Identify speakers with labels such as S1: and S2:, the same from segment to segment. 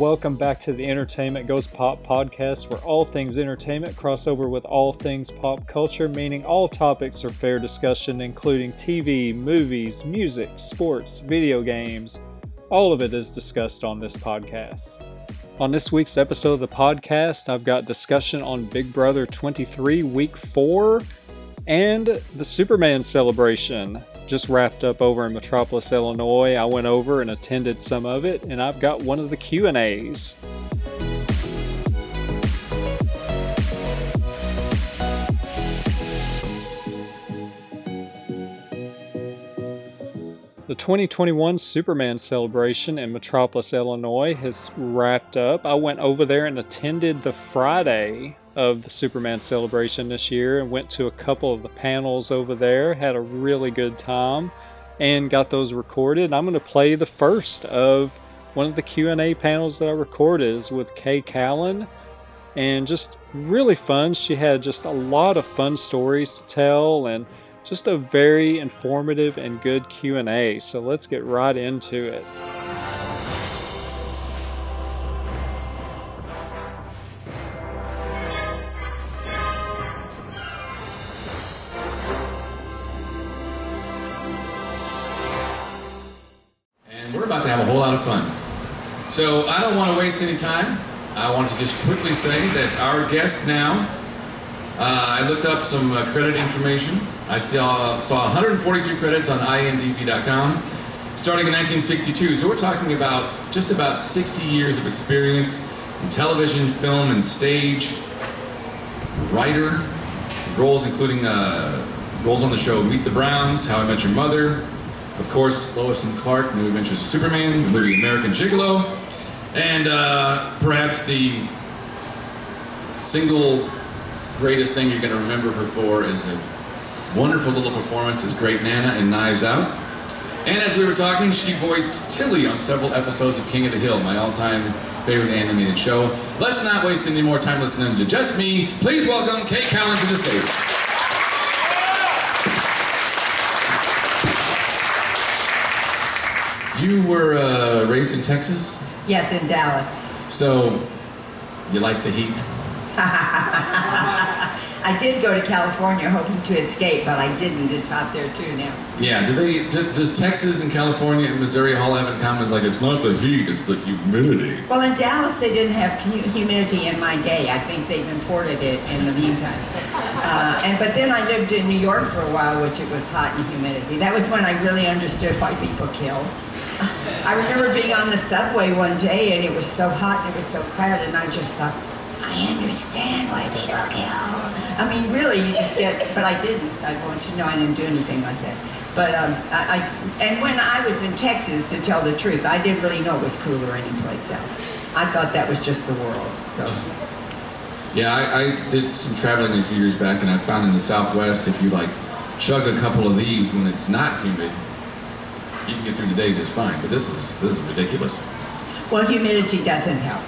S1: welcome back to the Entertainment Goes Pop podcast, where all things entertainment cross over with all things pop culture, meaning all topics are fair discussion, including TV, movies, music, sports, video games. All of it is discussed on this podcast. On this week's episode of the podcast, I've got discussion on Big Brother 23 Week 4 and the Superman celebration just wrapped up over in Metropolis, Illinois. I went over and attended some of it, and I've got one of the Q&As. The 2021 Superman celebration in Metropolis, Illinois has wrapped up. I went over there and attended the Friday of the Superman celebration this year and went to a couple of the panels over there. Had a really good time and got those recorded. I'm going to play the first of one of the Q&A panels that I recorded is with K Callan and just really fun. She had just a lot of fun stories to tell and just a very informative and good Q&A. So let's get right into it.
S2: So I don't want to waste any time. I want to just quickly say that our guest now, uh, I looked up some uh, credit information. I saw, saw 142 credits on IMDb.com starting in 1962. So we're talking about just about 60 years of experience in television, film, and stage. Writer, roles including uh, roles on the show Meet the Browns, How I Met Your Mother, of course, Lois and Clark, New Adventures of Superman, the movie American Gigolo, and uh, perhaps the single greatest thing you're going to remember her for is a wonderful little performance as Great Nana in Knives Out. And as we were talking, she voiced Tilly on several episodes of King of the Hill, my all-time favorite animated show. Let's not waste any more time listening to just me. Please welcome K Callan to the stage. You were uh, raised in Texas?
S3: Yes, in Dallas.
S2: So, you like the heat?
S3: I did go to California hoping to escape, but I didn't. It's hot there too now.
S2: Yeah. Do they? Do, does Texas and California and Missouri all have in common? It's like it's not the heat; it's the humidity.
S3: Well, in Dallas, they didn't have humidity in my day. I think they've imported it in the meantime. Uh, and but then I lived in New York for a while, which it was hot and humidity. That was when I really understood why people kill. I remember being on the subway one day and it was so hot and it was so crowded and I just thought, I understand why people kill. I mean, really, you just get, but I didn't. I want you to know I didn't do anything like that. But um, I, I, and when I was in Texas, to tell the truth, I didn't really know it was cooler anyplace else. I thought that was just the world. So.
S2: Yeah, I, I did some traveling a few years back, and I found in the Southwest, if you like chug a couple of these when it's not humid, you can get through the day just fine. But this is this is ridiculous.
S3: Well, humidity doesn't help.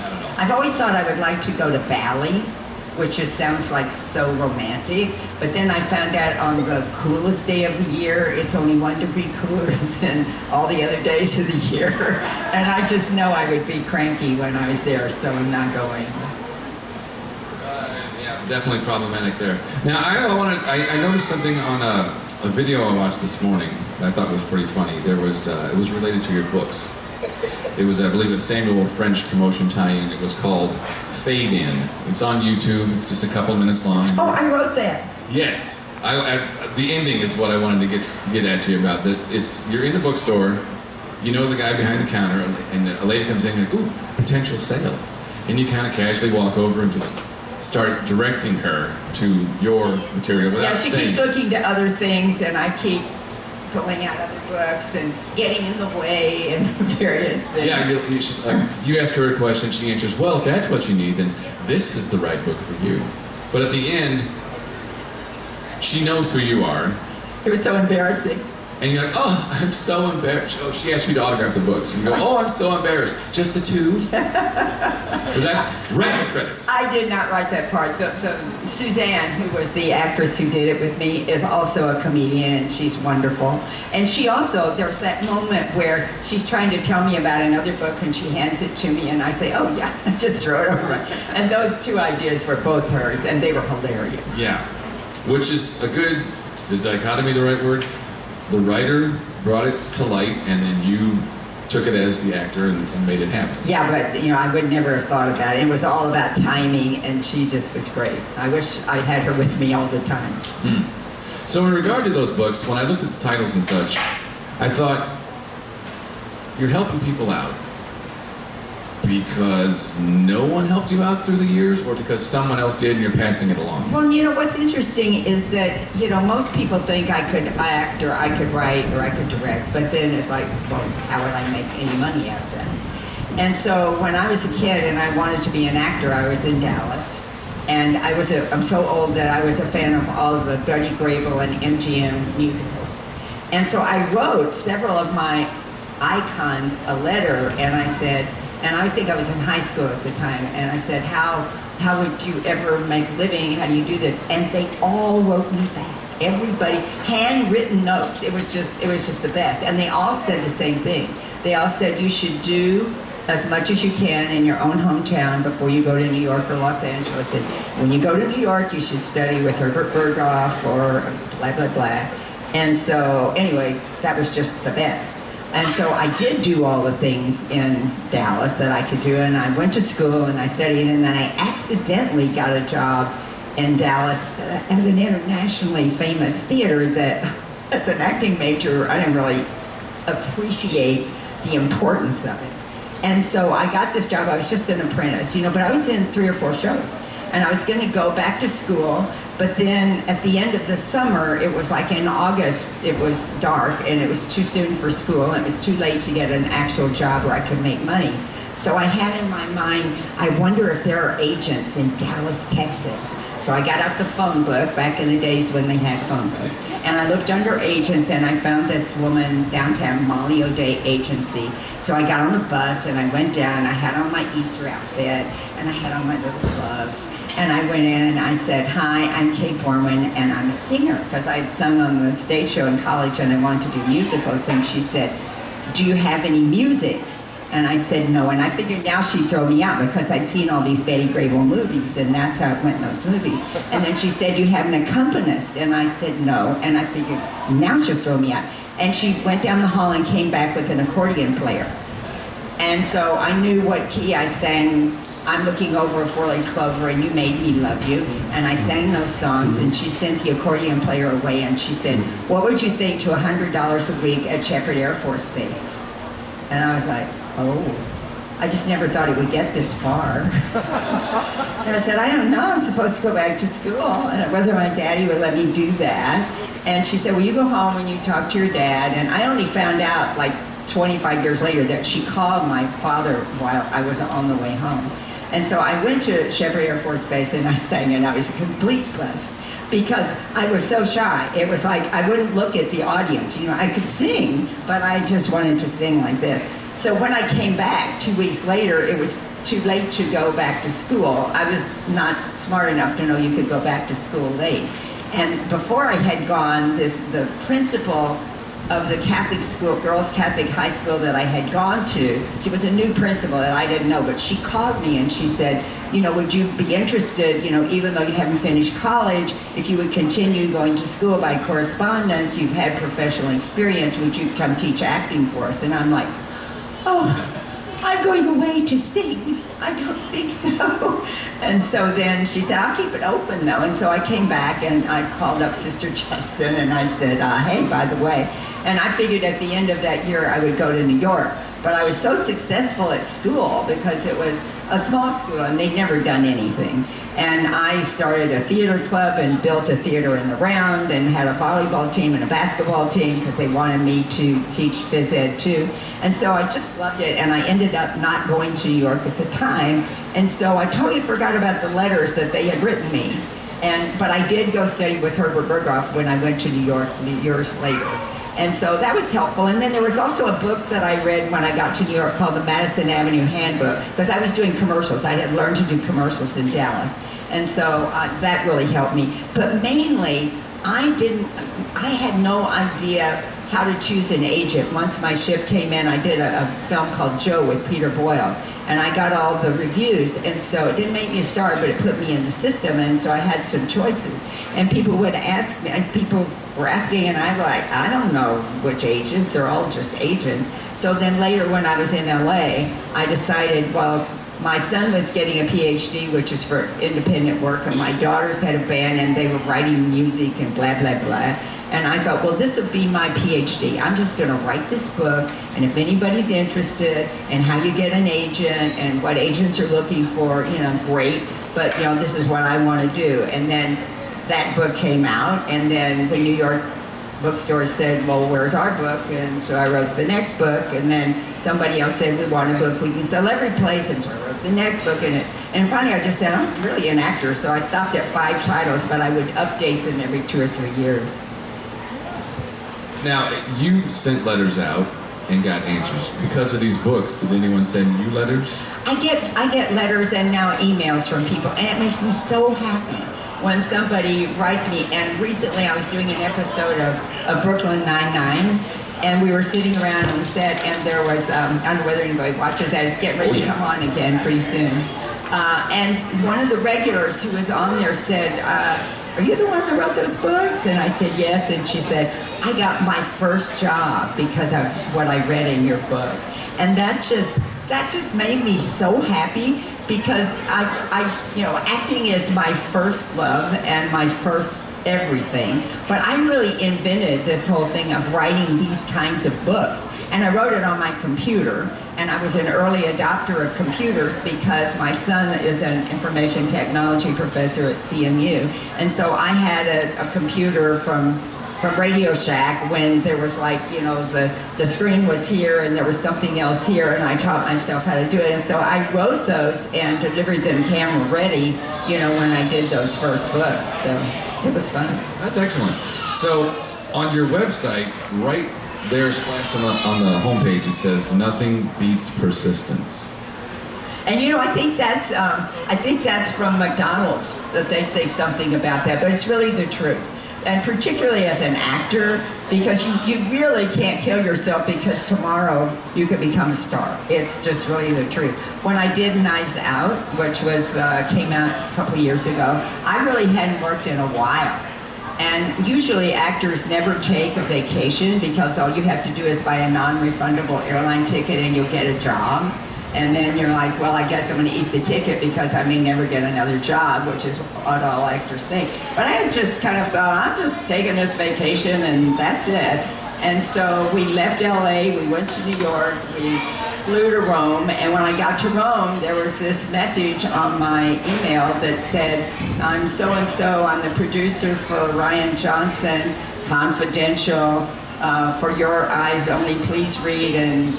S2: Not at all.
S3: I've always thought I would like to go to Bali, which just sounds like so romantic. But then I found out on the coolest day of the year, it's only one degree cooler than all the other days of the year. And I just know I would be cranky when I was there, so I'm not going.
S2: Uh, yeah, definitely problematic there. Now, I wanted, I, I noticed something on a, a video I watched this morning I thought was pretty funny. There was uh, it was related to your books. It was, I believe, a Samuel French promotion tie-in. It was called Fade In. It's on YouTube. It's just a couple minutes long.
S3: Oh, I wrote that.
S2: Yes. I, I, the ending is what I wanted to get get at you about. That it's you're in the bookstore, you know the guy behind the counter, and a lady comes in like, ooh, potential sale, and you kind of casually walk over and just start directing her to your material without
S3: Yeah, she
S2: saying.
S3: keeps looking to other things, and I keep pulling out other books and getting in the way and various things.
S2: Yeah, you, you, uh, you ask her a question, she answers, well, if that's what you need, then this is the right book for you. But at the end, she knows who you are.
S3: It was so embarrassing.
S2: And you're like, oh, I'm so embarrassed. Oh, she asked me to autograph the books. And you go, oh, I'm so embarrassed. Just the two? Was that right to credits?
S3: I did not write that part. The, the, Suzanne, who was the actress who did it with me, is also a comedian and she's wonderful. And she also, there's that moment where she's trying to tell me about another book and she hands it to me and I say, oh yeah, just throw it over. And those two ideas were both hers and they were hilarious.
S2: Yeah. Which is a good, is dichotomy the right word? The writer brought it to light, and then you took it as the actor and, and, made it happen.
S3: Yeah, but you know, I would never have thought about it. It was all about timing, and she just was great. I wish I had her with me all the time.
S2: Hmm. So, in regard to those books, when I looked at the titles and such, I thought you're helping people out because no one helped you out through the years or because someone else did and you're passing it along?
S3: Well, you know, what's interesting is that, you know, most people think I could act or I could write or I could direct, but then it's like, well, how would I make any money out of that? And so when I was a kid and I wanted to be an actor, I was in Dallas. And I was a, I'm so old that I was a fan of all of the Betty Grable and MGM musicals. And so I wrote several of my icons a letter and I said, and I think I was in high school at the time, and I said, how, how would you ever make a living? How do you do this? And they all wrote me back. Everybody, handwritten notes. It was just, it was just the best. And they all said the same thing. They all said you should do as much as you can in your own hometown before you go to New York or Los Angeles. And when you go to New York, you should study with Herbert Berghof or blah, blah, blah. And so, anyway, that was just the best. And so I did do all the things in Dallas that I could do, and I went to school and I studied, and then I accidentally got a job in Dallas at an internationally famous theater that, as an acting major, I didn't really appreciate the importance of it. And so I got this job. I was just an apprentice, you know, but I was in three or four shows. And I was going to go back to school but then at the end of the summer, it was like in August, it was dark and it was too soon for school and it was too late to get an actual job where I could make money. So I had in my mind, I wonder if there are agents in Dallas, Texas. So I got out the phone book back in the days when they had phone books. And I looked under agents and I found this woman downtown, Molly O'Day Agency. So I got on the bus and I went down I had on my Easter outfit and I had on my little gloves. And I went in and I said, Hi, I'm Kate Borman and I'm a singer because I'd sung on the stage show in college and I wanted to do musicals. And she said, Do you have any music? And I said no, and I figured now she'd throw me out because I'd seen all these Betty Grable movies, and that's how it went in those movies. And then she said, you have an accompanist? And I said no, and I figured now she'll throw me out. And she went down the hall and came back with an accordion player. And so I knew what key I sang I'm looking over a four-leaf clover and you made me love you. And I sang those songs and she sent the accordion player away and she said, what would you think to $100 a week at Sheppard Air Force Base? And I was like, oh, I just never thought it would get this far. and I said, I don't know, I'm supposed to go back to school and whether my daddy would let me do that. And she said, well, you go home and you talk to your dad. And I only found out like 25 years later that she called my father while I was on the way home. And so I went to Sheppard Air Force Base and I sang and I was a complete bust because I was so shy. It was like I wouldn't look at the audience. You know, I could sing, but I just wanted to sing like this. So when I came back two weeks later, it was too late to go back to school. I was not smart enough to know you could go back to school late. And before I had gone, this the principal of the Catholic school, girls Catholic high school that I had gone to. She was a new principal that I didn't know, but she called me and she said, you know, would you be interested, you know, even though you haven't finished college, if you would continue going to school by correspondence, you've had professional experience, would you come teach acting for us? And I'm like, oh, I'm going away to sing. I don't think so. And so then she said, I'll keep it open though. And so I came back and I called up Sister Justin and I said, uh, hey, by the way, and I figured at the end of that year I would go to New York. But I was so successful at school because it was a small school and they'd never done anything. And I started a theater club and built a theater in the round and had a volleyball team and a basketball team because they wanted me to teach phys ed too. And so I just loved it and I ended up not going to New York at the time. And so I totally forgot about the letters that they had written me. And, but I did go study with Herbert Berghof when I went to New York years later. And so that was helpful. And then there was also a book that I read when I got to New York called the Madison Avenue Handbook because I was doing commercials. I had learned to do commercials in Dallas. And so uh, that really helped me. But mainly, I didn't, I had no idea how to choose an agent. Once my ship came in, I did a, a film called Joe with Peter Boyle and I got all the reviews, and so it didn't make me a star, but it put me in the system, and so I had some choices. And people would ask me, and people were asking, and I'm like, I don't know which agent, they're all just agents. So then later when I was in LA, I decided, well, my son was getting a PhD, which is for independent work, and my daughters had a band, and they were writing music and blah, blah, blah. And I thought, well, this will be my PhD. I'm just going to write this book, and if anybody's interested in how you get an agent and what agents are looking for, you know, great. But you know, this is what I want to do. And then that book came out, and then the New York bookstore said, well, where's our book? And so I wrote the next book, and then somebody else said, we want a book we can sell every place, and so I wrote the next book in it. And finally, I just said, I'm really an actor, so I stopped at five titles, but I would update them every two or three years.
S2: Now, you sent letters out and got answers. Because of these books, did anyone send you letters?
S3: I get I get letters and now emails from people, and it makes me so happy when somebody writes me. And recently, I was doing an episode of, of Brooklyn Nine Nine, and we were sitting around on the set, and there was um, I don't know whether anybody watches that. It's getting ready
S2: Oh,
S3: to come on again pretty soon. Uh, and one of the regulars who was on there said, uh, "Are you the one that wrote those books?" And I said, "Yes." And she said, "I got my first job because of what I read in your book," and that just that just made me so happy because I, I, you know, acting is my first love and my first everything. But I really invented this whole thing of writing these kinds of books. And I wrote it on my computer. And I was an early adopter of computers because my son is an information technology professor at CMU. And so I had a, a computer from from Radio Shack when there was like, you know, the, the screen was here and there was something else here and I taught myself how to do it. And so I wrote those and delivered them camera ready, you know, when I did those first books. So it was fun.
S2: That's excellent. So, on your website, right there, splashed on the, on the homepage, it says, Nothing beats persistence.
S3: And you know, I think that's um, I think that's from McDonald's that they say something about that, but it's really the truth. And particularly as an actor, because you, you really can't kill yourself because tomorrow you could become a star. It's just really the truth. When I did Knives Out, which was uh, came out a couple years ago, I really hadn't worked in a while. And usually actors never take a vacation because all you have to do is buy a non-refundable airline ticket and you'll get a job. And then you're like, well, I guess I'm going to eat the ticket because I may never get another job, which is what all actors think. But I just kind of thought, I'm just taking this vacation and that's it. And so we left LA, we went to New York, we flew to Rome, and when I got to Rome, there was this message on my email that said, I'm so and so, I'm the producer for Rian Johnson, confidential, uh, for your eyes only, please read, and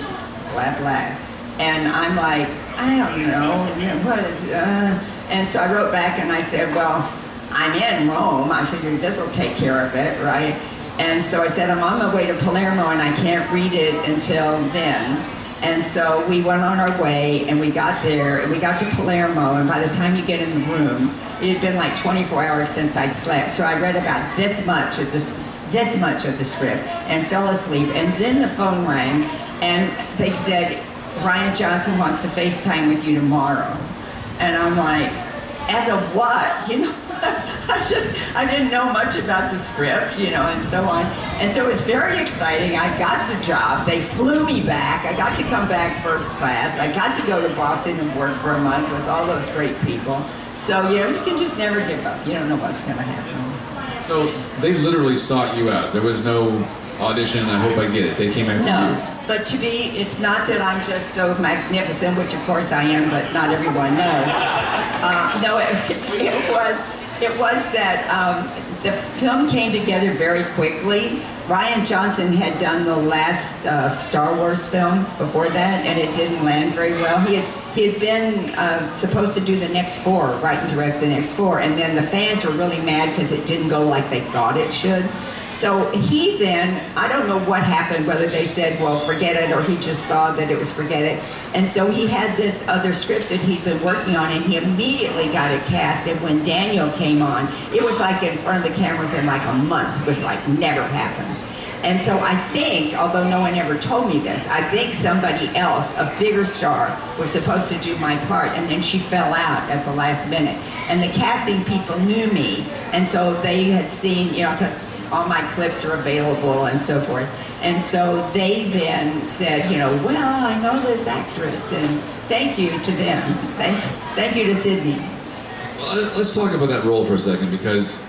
S3: blah, blah. And I'm like, I don't know, what is, uh, and so I wrote back and I said, well, I'm in Rome, I figured this will take care of it, right? And so I said, I'm on my way to Palermo and I can't read it until then. And so we went on our way and we got there and we got to Palermo and by the time you get in the room, it had been like 24 hours since I'd slept. So I read about this much of this, this much of the script and fell asleep. And then the phone rang and they said, Rian Johnson wants to FaceTime with you tomorrow. And I'm like, as a what? You know, I just, I didn't know much about the script, you know, and so on. And so it was very exciting. I got the job. They flew me back. I got to come back first class. I got to go to Boston and work for a month with all those great people. So, you know, you can just never give up. You don't know what's going to happen.
S2: So, they literally sought you out. There was no audition, I hope I get it. They came after you.
S3: No, but to be, it's not that I'm just so magnificent, which of course I am, but not everyone knows. Uh, no, it, it was, it was that um, the film came together very quickly. Rian Johnson had done the last uh, Star Wars film before that, and it didn't land very well. He had he had been uh, supposed to do the next four, write and direct the next four, and then the fans were really mad because it didn't go like they thought it should. So he then, I don't know what happened, whether they said, well, forget it, or he just saw that it was forget it. And so he had this other script that he'd been working on, and he immediately got it cast. And when Daniel came on, it was like in front of the cameras in like a month, which like never happens. And so I think, although no one ever told me this, I think somebody else, a bigger star, was supposed to do my part, and then she fell out at the last minute. And the casting people knew me, and so they had seen, you know, because all my clips are available and so forth. And so they then said, you know, well, I know this actress, and thank you to them. Thank, thank you to Sydney.
S2: Well, let's talk about that role for a second because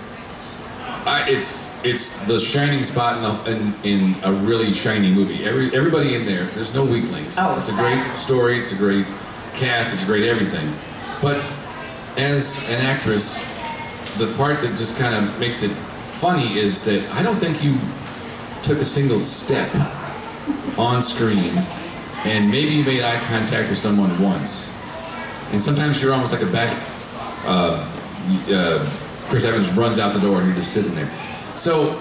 S2: I, it's it's the shining spot in, the, in, in a really shiny movie. Every everybody in there, there's no weak links.
S3: Oh,
S2: it's a great story. It's a great cast. It's a great everything. But as an actress, the part that just kind of makes it funny is that I don't think you took a single step on screen, and maybe you made eye contact with someone once, and sometimes you're almost like a back. Uh, uh, Chris Evans runs out the door, and you're just sitting there. So,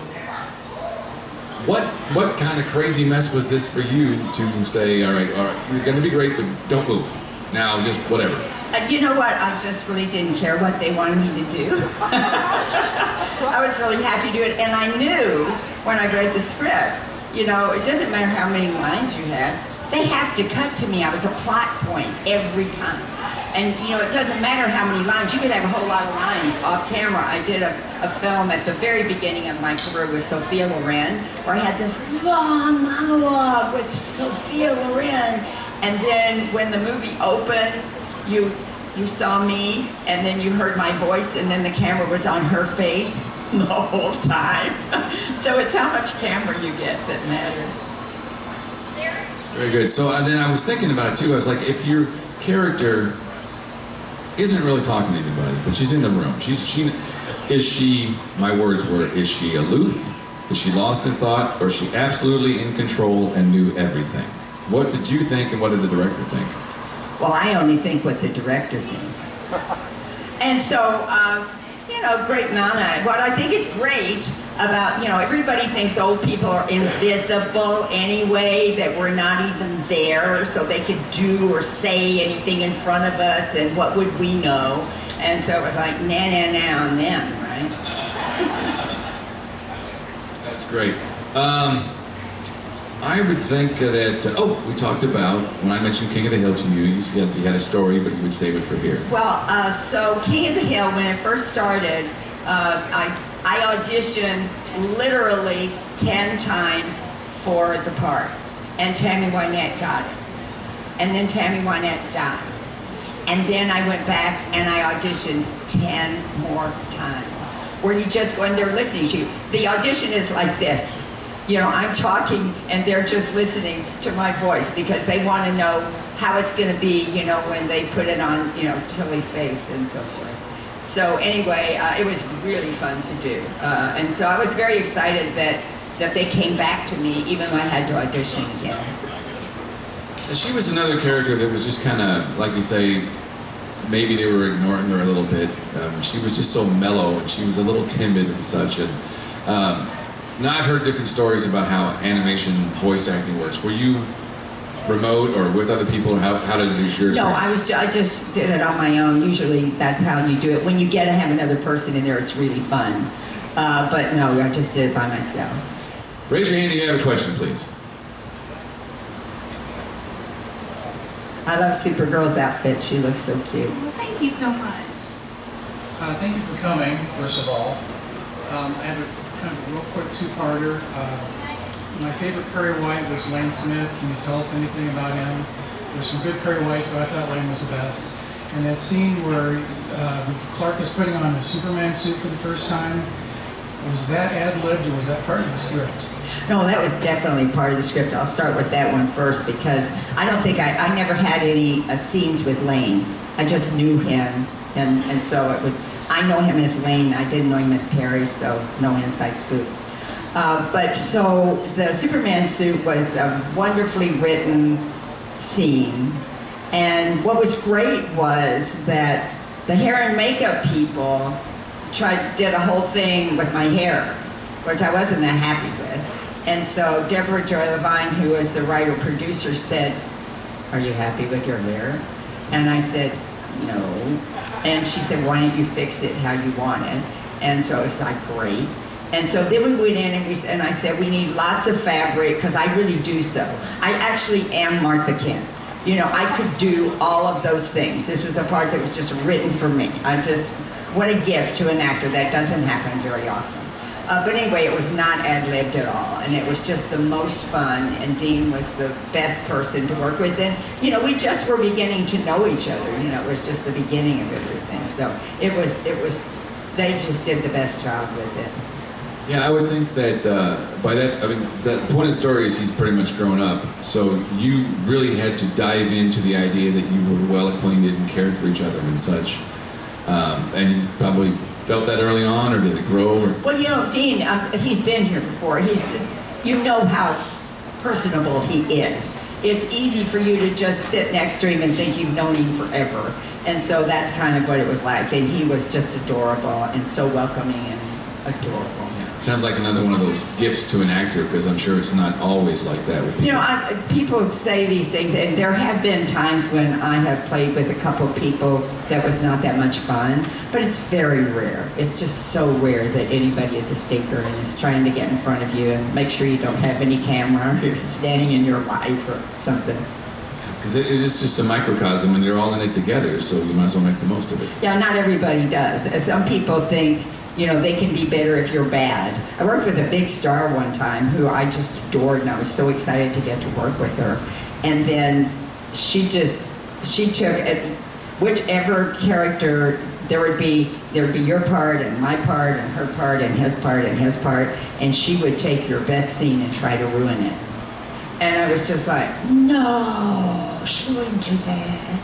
S2: what what kind of crazy mess was this for you to say? All right, all right, you're going to be great, but don't move. Now, just whatever.
S3: Uh, you know what? I just really didn't care what they wanted me to do. I was really happy to do it, and I knew when I read the script, you know, it doesn't matter how many lines you have, they have to cut to me. I was a plot point every time. And, you know, it doesn't matter how many lines, you could have a whole lot of lines off camera. I did a, a film at the very beginning of my career with Sophia Loren, where I had this long monologue with Sophia Loren. And then when the movie opened, you you saw me and then you heard my voice and then the camera was on her face the whole time. so it's how much camera you get that matters.
S2: Very good. So and then I was thinking about it too. I was like, if your character isn't really talking to anybody, but she's in the room. She's she is she. My words were: is she aloof? Is she lost in thought, or is she absolutely in control and knew everything? What did you think, and what did the director think?
S3: Well, I only think what the director thinks. And so, um, you know, great Nana. What I think is great about, you know, everybody thinks old people are invisible anyway, that we're not even there, so they could do or say anything in front of us, and what would we know? And so it was like, na na na on them, right?
S2: That's great. Um, I would think that. Uh, oh, we talked about when I mentioned King of the Hill to you. You you had a story, but you would save it for here.
S3: Well, uh, so King of the Hill, when it first started, uh, I, I auditioned literally 10 times for the part, and Tammy Wynette got it. And then Tammy Wynette died. And then I went back and I auditioned 10 more times. Where you just go and they're listening to you. The audition is like this. You know, I'm talking and they're just listening to my voice because they want to know how it's going to be, you know, when they put it on, you know, Tilly's face and so forth. So anyway, uh, it was really fun to do. Uh, and so I was very excited that, that they came back to me even though I had to audition again.
S2: She was another character that was just kind of, like you say, maybe they were ignoring her a little bit. Um, she was just so mellow and she was a little timid and such. And um, now I've heard different stories about how animation voice acting works. Were you remote or with other people? Or how, how did yours
S3: No,
S2: work?
S3: I was I just did it on my own. Usually that's how you do it. When you get to have another person in there, it's really fun. Uh, but no, I just did it by myself.
S2: Raise your hand if you have a question, please.
S3: I love Supergirl's outfit. She looks so cute.
S4: Well, thank you so much.
S5: Uh, thank you for coming, first of all. Um, I have a kind of a real quick two-parter. Uh, my favorite Perry White was Lane Smith. Can you tell us anything about him? There's some good Perry White, but I thought Lane was the best. And that scene where uh, Clark is putting on the Superman suit for the first time, was that ad-libbed or was that part of the script?
S3: No, that was definitely part of the script. I'll start with that one first because I don't think I, I never had any uh, scenes with Lane. I just knew him, and, and so it would. I know him as Lane. I didn't know him as Perry, so no inside scoop. Uh, but so the Superman suit was a wonderfully written scene, and what was great was that the hair and makeup people tried did a whole thing with my hair which I wasn't that happy with. And so Deborah Joy Levine, who was the writer producer, said, Are you happy with your hair? And I said, No. And she said, Why don't you fix it how you want it? And so it's like, Great. And so then we went in and, we, and I said, we need lots of fabric because I really do so. I actually am Martha Kent. You know, I could do all of those things. This was a part that was just written for me. I just, what a gift to an actor. That doesn't happen very often. Uh, but anyway, it was not ad-libbed at all, and it was just the most fun, and Dean was the best person to work with. And, you know, we just were beginning to know each other. You know, it was just the beginning of everything. So it was, it was, they just did the best job with it.
S2: Yeah, I would think that uh, by that, I mean, the point of the story is he's pretty much grown up. So you really had to dive into the idea that you were well acquainted and cared for each other and such. Um, and probably felt that early on, or did it grow? Or?
S3: Well, you know, Dean, um, he's been here before. He's, you know how personable he is. It's easy for you to just sit next to him and think you've known him forever. And so that's kind of what it was like. And he was just adorable and so welcoming and adorable.
S2: Sounds like another one of those gifts to an actor because I'm sure it's not always like that with people.
S3: You know, I, people say these things, and there have been times when I have played with a couple people that was not that much fun, but it's very rare. It's just so rare that anybody is a stinker and is trying to get in front of you and make sure you don't have any camera, you're standing in your light or something.
S2: Because it, it is just a microcosm and you're all in it together, so you might as well make the most of it.
S3: Yeah, not everybody does. Some people think, you know, they can be better if you're bad. I worked with a big star one time who I just adored and I was so excited to get to work with her. And then she just, she took it, whichever character there would be there would be your part and my part and her part and his part and his part and she would take your best scene and try to ruin it. And i was just like no she wouldn't do that.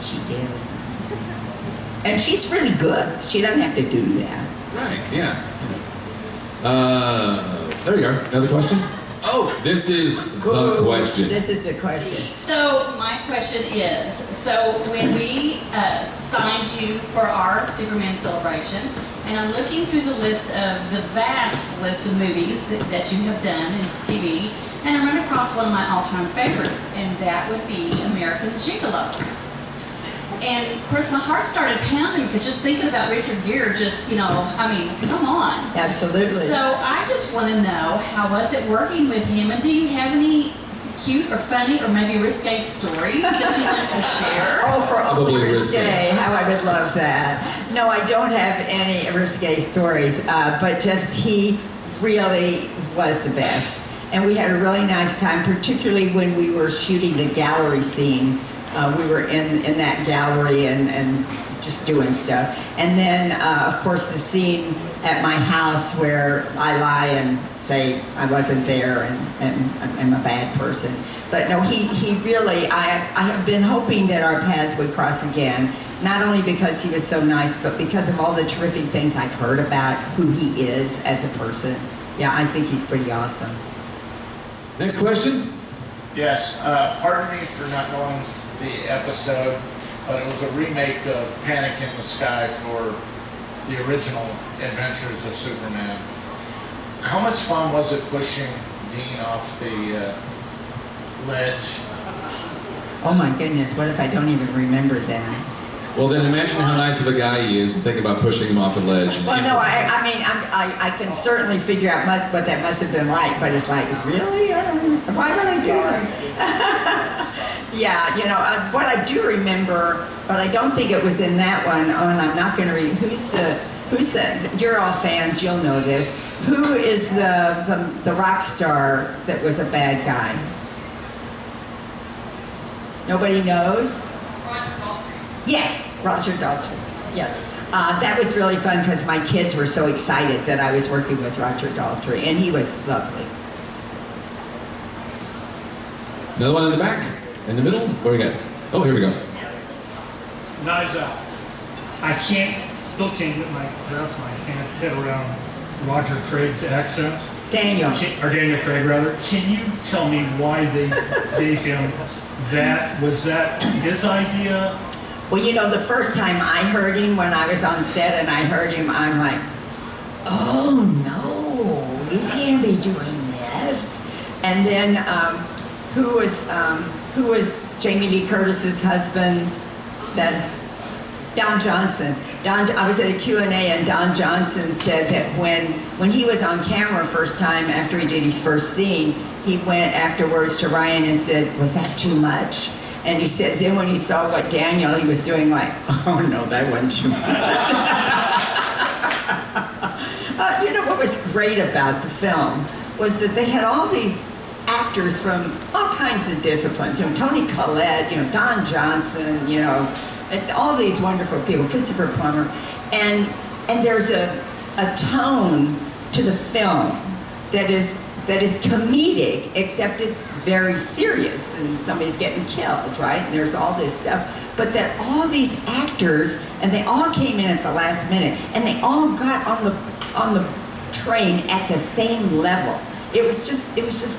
S3: She did. And she's really good. She doesn't have to do that
S2: Right, yeah. yeah. Uh, there you are. Another question? Oh, this is the question.
S3: This is the question.
S4: So my question is, so when we uh, signed you for our Superman celebration, and I'm looking through the list of the vast list of movies that, that you have done in TV, and I run across one of my all-time favorites, and that would be American Gigolo. And of course, my heart started pounding because just thinking about Richard Gere, just you know, I mean, come on.
S3: Absolutely.
S4: So I just want to know how was it working with him, and do you have any cute or funny or maybe risque stories that you want to share?
S3: Oh, for
S2: Probably
S3: only risque.
S2: risque.
S3: How I would love that. No, I don't have any risque stories, uh, but just he really was the best. And we had a really nice time, particularly when we were shooting the gallery scene. Uh, we were in, in that gallery and, and just doing stuff. And then, uh, of course, the scene at my house where I lie and say I wasn't there and, and I'm a bad person. But no, he, he really, I, I have been hoping that our paths would cross again, not only because he was so nice, but because of all the terrific things I've heard about who he is as a person. Yeah, I think he's pretty awesome.
S2: Next question?
S6: Yes, uh, pardon me for not knowing the episode, but it was a remake of Panic in the Sky for the original Adventures of Superman. How much fun was it pushing Dean off the uh, ledge?
S3: Oh my goodness, what if I don't even remember that?
S2: Well, then imagine how nice of a guy he is and think about pushing him off a ledge.
S3: Well, no, I, I mean, I'm, I, I can certainly figure out much, what that must have been like, but it's like, really? I don't, why would I do that? yeah, you know, uh, what I do remember, but I don't think it was in that one. Oh, and I'm not going to read. Who's the? Who's the? You're all fans. You'll know this. Who is the the, the rock star that was a bad guy? Nobody knows. Yes, Roger Daltrey. Yes. Uh, that was really fun because my kids were so excited that I was working with Roger Daltrey, and he was lovely.
S2: Another one in the back? In the middle? Where do we got? Oh, here we go.
S7: Knives Out. I can't, still can't get my wrap my hand head around Roger Craig's accent,
S3: Daniel.
S7: Can- or Daniel Craig rather. Can you tell me why they gave him that? Was that his idea?
S3: Well, you know, the first time I heard him when I was on set and I heard him, I'm like, oh no. we can't be doing this. And then, um, who was, um, who was Jamie Lee Curtis's husband? That Don Johnson. Don, I was at a Q&A and Don Johnson said that when, when he was on camera first time after he did his first scene, he went afterwards to Rian and said, was that too much? And he said then when he saw what Daniel, he was doing like, oh no, that wasn't too much. Uh, you know what was great about the film was that they had all these actors from all kinds of disciplines. You know, Toni Collette, you know, Don Johnson, you know, all these wonderful people, Christopher Plummer, and and there's a a tone to the film that is that is comedic, except it's very serious and somebody's getting killed, right? And there's all this stuff. But that all these actors, and they all came in at the last minute, and they all got on the on the train at the same level. It was just it was just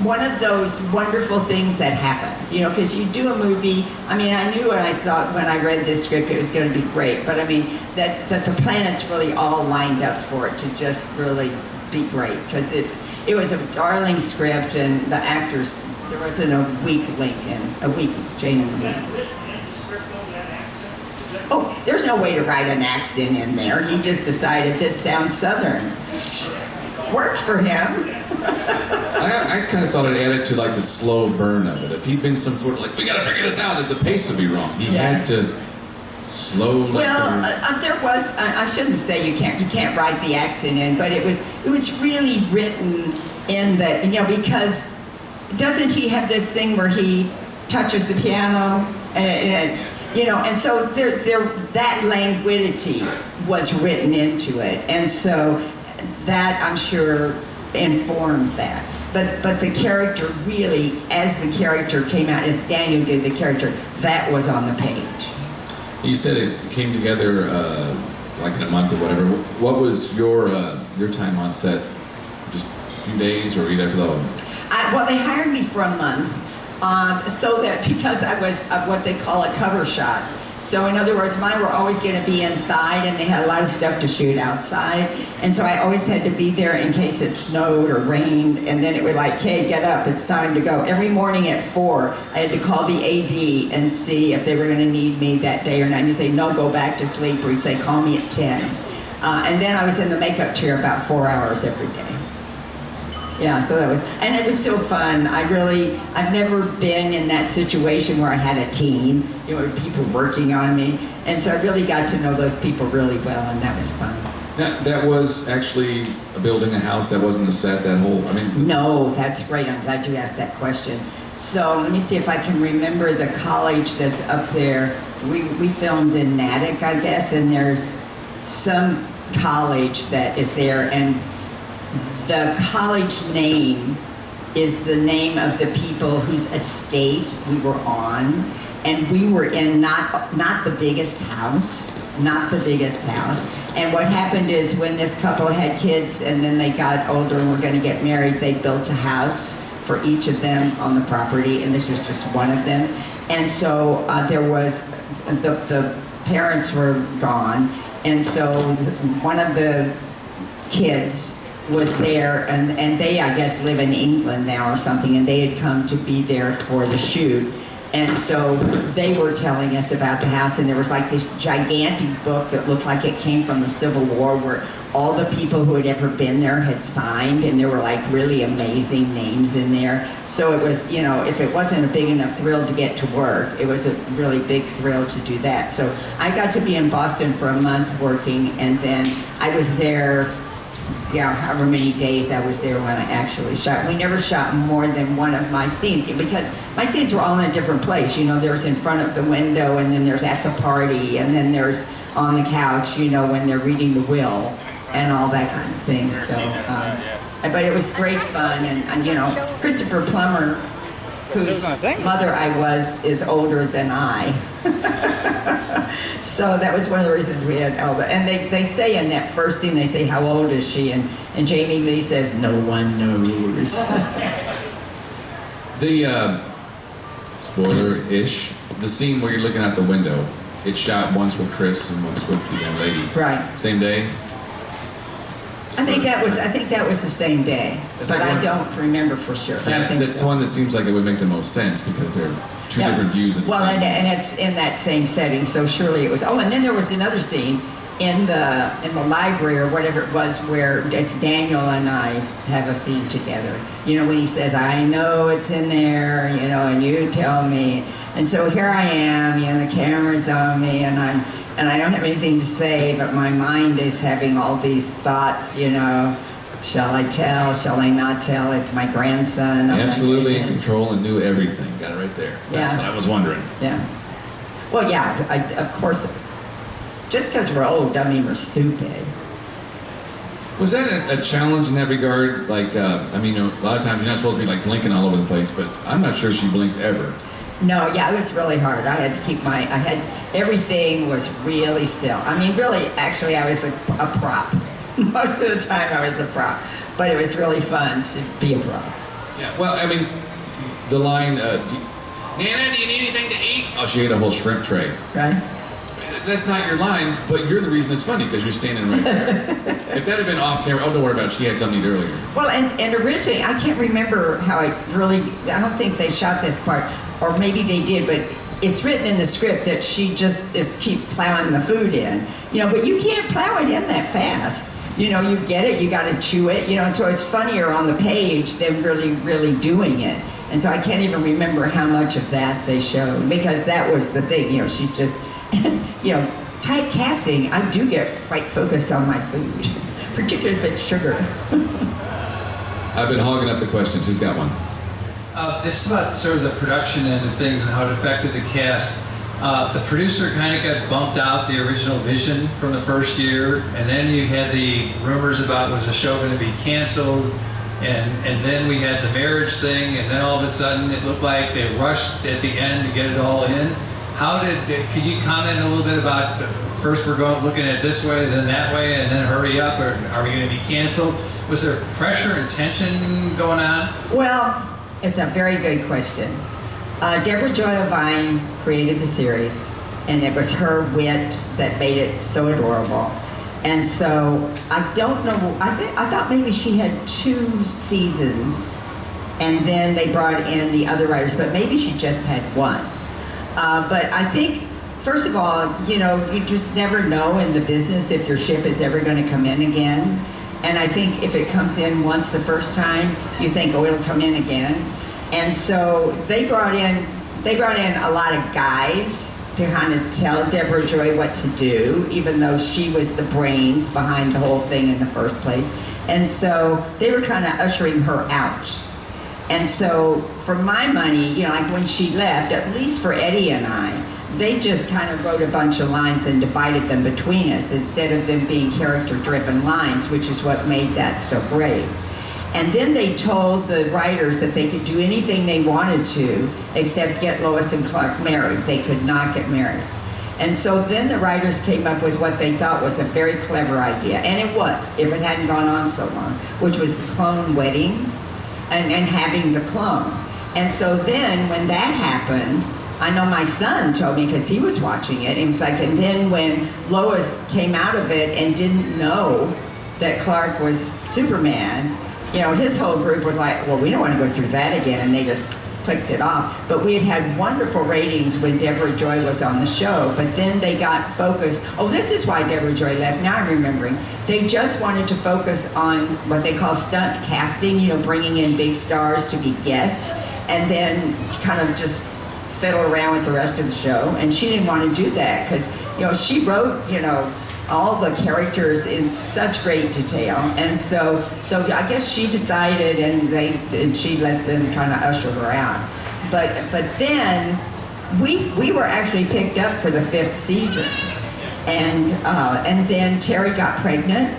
S3: one of those wonderful things that happens, you know, because you do a movie. I mean, I knew when I saw when I read this script it was going to be great, but I mean that that the planets really all lined up for it to just really be great because it it was a darling script and the actors there wasn't a weak link in a weak genuine link. Oh, there's no way to write an accent in there. He just decided this sounds southern. Worked for him.
S2: I, I kind of thought it added to like the slow burn of it. If he'd been some sort of like, we gotta figure this out, the pace would be wrong. He
S3: Yeah.
S2: had to slow
S3: Well, uh, uh, there was. I I shouldn't say you can't. You can't write the accent in, but it was. It was really written in that. You know, because doesn't he have this thing where he touches the piano and, and you know, and so there, there, that languidity was written into it, and so that I'm sure informed that. But but the character really, as the character came out, as Daniel did the character, that was on the page.
S2: You said it came together uh, like in a month or whatever. What was your uh, your time on set? Just a few days, or were you there for the whole?
S3: I, well, they hired me for a month, um, so that because I was uh, what they call a cover shot. So in other words, mine were always going to be inside, and they had a lot of stuff to shoot outside, and so I always had to be there in case it snowed or rained, and then it would like, "Hey, get up! It's time to go." Every morning at four, I had to call the AD and see if they were going to need me that day or not. And he'd say, "No, go back to sleep," or he'd say, "Call me at 10. Uh, and then I was in the makeup chair about four hours every day. Yeah, so that was, and it was so fun. I really, I've never been in that situation where I had a team, you know, people working on me. And so I really got to know those people really well, and that was fun.
S2: Now, that was actually a building, a house. That wasn't a set. That whole. I mean,
S3: No, that's great. I'm glad you asked that question. So let me see if I can remember the college that's up there. We, we filmed in Natick, I guess, and there's some college that is there, and the college name is the name of the people whose estate we were on, and we were in not not the biggest house, not the biggest house. And what happened is when this couple had kids and then they got older and were going to get married, they built a house for each of them on the property, and this was just one of them. And so uh, there was the the parents were gone, and so one of the kids was there and, and they I guess live in England now or something and they had come to be there for the shoot. And so they were telling us about the house and there was like this gigantic book that looked like it came from the Civil War where all the people who had ever been there had signed and there were like really amazing names in there. So it was you know if it wasn't a big enough thrill to get to work it was a really big thrill to do that. So I got to be in Boston for a month working and then I was there yeah, however many days I was there when I actually shot. We never shot more than one of my scenes because my scenes were all in a different place. You know, there's in front of the window, and then there's at the party, and then there's on the couch. You know, when they're reading the will and all that kind of thing. So, um, but it was great fun, and, and you know, Christopher Plummer, whose mother I was, is older than I. So that was one of the reasons we had the, and they, they say in that first thing, they say, how old is she? And, and Jamie Lee says, no one knows.
S2: the uh, spoiler-ish. The scene where you're looking out the window. It's shot once with Chris and once with the young lady.
S3: Right.
S2: Same day.
S3: I think that was, I think that was the same day.
S2: It's
S3: But
S2: like
S3: I
S2: one-
S3: don't remember for sure.
S2: Yeah,
S3: think
S2: that's
S3: so.
S2: the one that seems like it would make the most sense because they're two
S3: Yeah.
S2: different views of the
S3: Well, and, and it's in that same setting, so surely it was. Oh, and then there was another scene in the in the library or whatever it was where it's Daniel and I have a scene together. You know when he says, "I know it's in there," you know, and you tell me. And so here I am, you know, the camera's on me, and I'm and I don't have anything to say, but my mind is having all these thoughts, you know. Shall I tell? Shall I not tell? It's my grandson. My
S2: Absolutely in control and knew everything. Got it right there. That's
S3: Yeah.
S2: what I was wondering.
S3: Yeah. Well, yeah, I, of course. Just because we're old doesn't mean we're stupid.
S2: Was that a, a challenge in that regard? Like, uh, I mean, a lot of times you're not supposed to be like blinking all over the place, but I'm not sure she blinked ever.
S3: No, yeah, it was really hard. I had to keep my, I had, everything was really still. I mean, really, actually, I was a, a prop. Most of the time, I was a prop. But it was really fun to be a prop.
S2: Yeah. Well, I mean, the line, uh, do you- Nana, do you need anything to eat? Oh, she ate a whole shrimp tray.
S3: Right?
S2: That's not your line, but you're the reason it's funny because you're standing right there. if that had been off camera, oh, don't worry about it. She had something to eat earlier.
S3: Well, and, and originally, I can't remember how I really, I don't think they shot this part, or maybe they did, but it's written in the script that she just is keep plowing the food in. You know, but you can't plow it in that fast. You know, you get it, you got to chew it, you know, and so it's funnier on the page than really, really doing it. And so I can't even remember how much of that they showed because that was the thing, you know, she's just, you know, typecasting, I do get quite focused on my food, particularly if it's sugar.
S2: I've been hogging up the questions. Who's got one?
S8: Uh, this is about sort of the production end of things and how it affected the cast. Uh, the producer kind of got bumped out the original vision from the first year, and then you had the rumors about was the show going to be canceled, and and then we had the marriage thing, and then all of a sudden it looked like they rushed at the end to get it all in. How did? Could you comment a little bit about? The, first we're going looking at this way, then that way, and then hurry up, or are we going to be canceled? Was there pressure and tension going on?
S3: Well, it's a very good question. Uh, Deborah Joy Vine created the series, and it was her wit that made it so adorable. And so I don't know. I think I thought maybe she had two seasons, and then they brought in the other writers, but maybe she just had one. Uh, but I think, first of all, you know, you just never know in the business if your ship is ever going to come in again. And I think if it comes in once the first time, you think, oh, it'll come in again. And so they brought in, they brought in a lot of guys to kind of tell Deborah Joy what to do, even though she was the brains behind the whole thing in the first place. And so they were kind of ushering her out. And so, for my money, you know, like when she left, at least for Eddie and I, they just kind of wrote a bunch of lines and divided them between us instead of them being character driven lines, which is what made that so great. And then they told the writers that they could do anything they wanted to except get Lois and Clark married. They could not get married. And so then the writers came up with what they thought was a very clever idea. And it was, if it hadn't gone on so long, which was the clone wedding and, and having the clone. And so then when that happened, I know my son told me because he was watching it. And he's like, and then when Lois came out of it and didn't know that Clark was Superman, you know, his whole group was like, well, we don't want to go through that again. And they just clicked it off. But we had had wonderful ratings when Deborah Joy was on the show. But then they got focused. Oh, this is why Deborah Joy left. Now I'm remembering. They just wanted to focus on what they call stunt casting, you know, bringing in big stars to be guests, and then kind of just fiddle around with the rest of the show. And she didn't want to do that because, you know, she wrote, you know, all the characters in such great detail. And so, so I guess she decided, and they, and she let them kind of usher her out. But, but then we, we were actually picked up for the fifth season, and, uh, and then Teri got pregnant.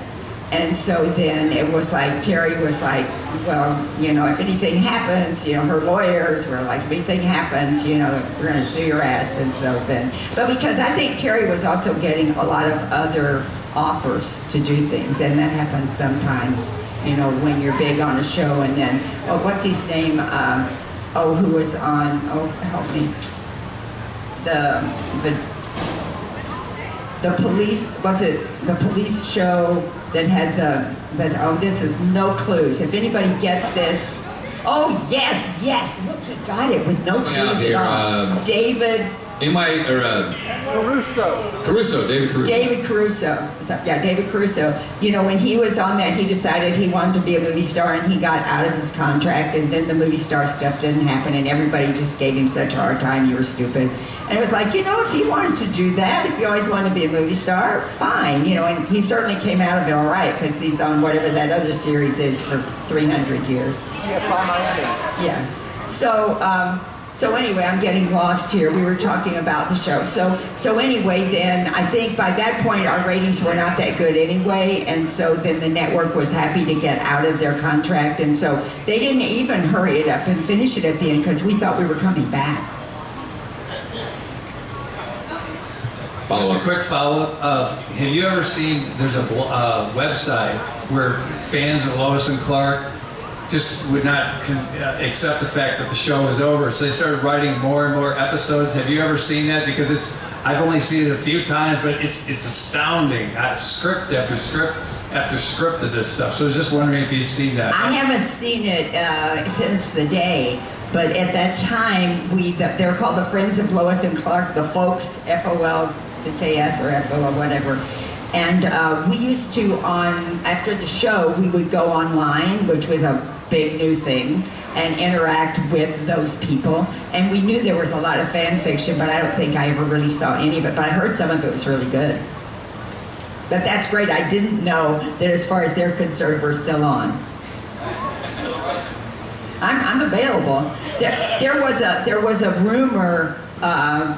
S3: And so then it was like, Teri was like, well, you know, if anything happens, you know, her lawyers were like, if anything happens, you know, we're going to sue your ass. And so then, but because I think Teri was also getting a lot of other offers to do things. And that happens sometimes, you know, when you're big on a show and then, oh, what's his name? Um, oh, who was on, oh, help me. The, the, the police, was it the police show that had the, that, oh, this is no clues. If anybody gets this, oh, yes, yes, look, he got it with no
S2: Yeah,
S3: clues
S2: here,
S3: at all.
S2: um,
S3: David,
S2: Am I, or, uh,
S6: Caruso.
S2: Caruso, David Caruso.
S3: David Caruso. Is Yeah, David Caruso. You know, when he was on that, he decided he wanted to be a movie star and he got out of his contract and then the movie star stuff didn't happen and everybody just gave him such a hard time, you were stupid. And it was like, you know, if he wanted to do that, if he always wanted to be a movie star, fine. You know, and he certainly came out of it all right because he's on whatever that other series is for 300 years.
S6: CSI Miami.
S3: Yeah. So, um, so anyway, I'm getting lost here. We were talking about the show. So, so anyway, then I think by that point our ratings were not that good anyway, and so then the network was happy to get out of their contract, and so they didn't even hurry it up and finish it at the end because we thought we were coming back.
S2: Follow
S8: Just a
S2: up.
S8: quick follow-up. Uh, have you ever seen, there's a uh, website where fans of Lois and Clark just would not uh, accept the fact that the show was over. So they started writing more and more episodes. Have you ever seen that? Because it's, I've only seen it a few times, but it's, it's astounding. Uh, script after script after script of this stuff. So I was just wondering if you'd seen that.
S3: I haven't seen it uh, since the day, but at that time, we the, they were called the Friends of Lois and Clark, the folks, F O L C K S or F O L whatever. And uh, we used to on after the show, we would go online, which was a big new thing, and interact with those people. And we knew there was a lot of fan fiction, but I don't think I ever really saw any of it. But I heard some of it was really good. But that's great. I didn't know that as far as they're concerned, we're still on. I'm, I'm available. There, there was a there was a rumor uh,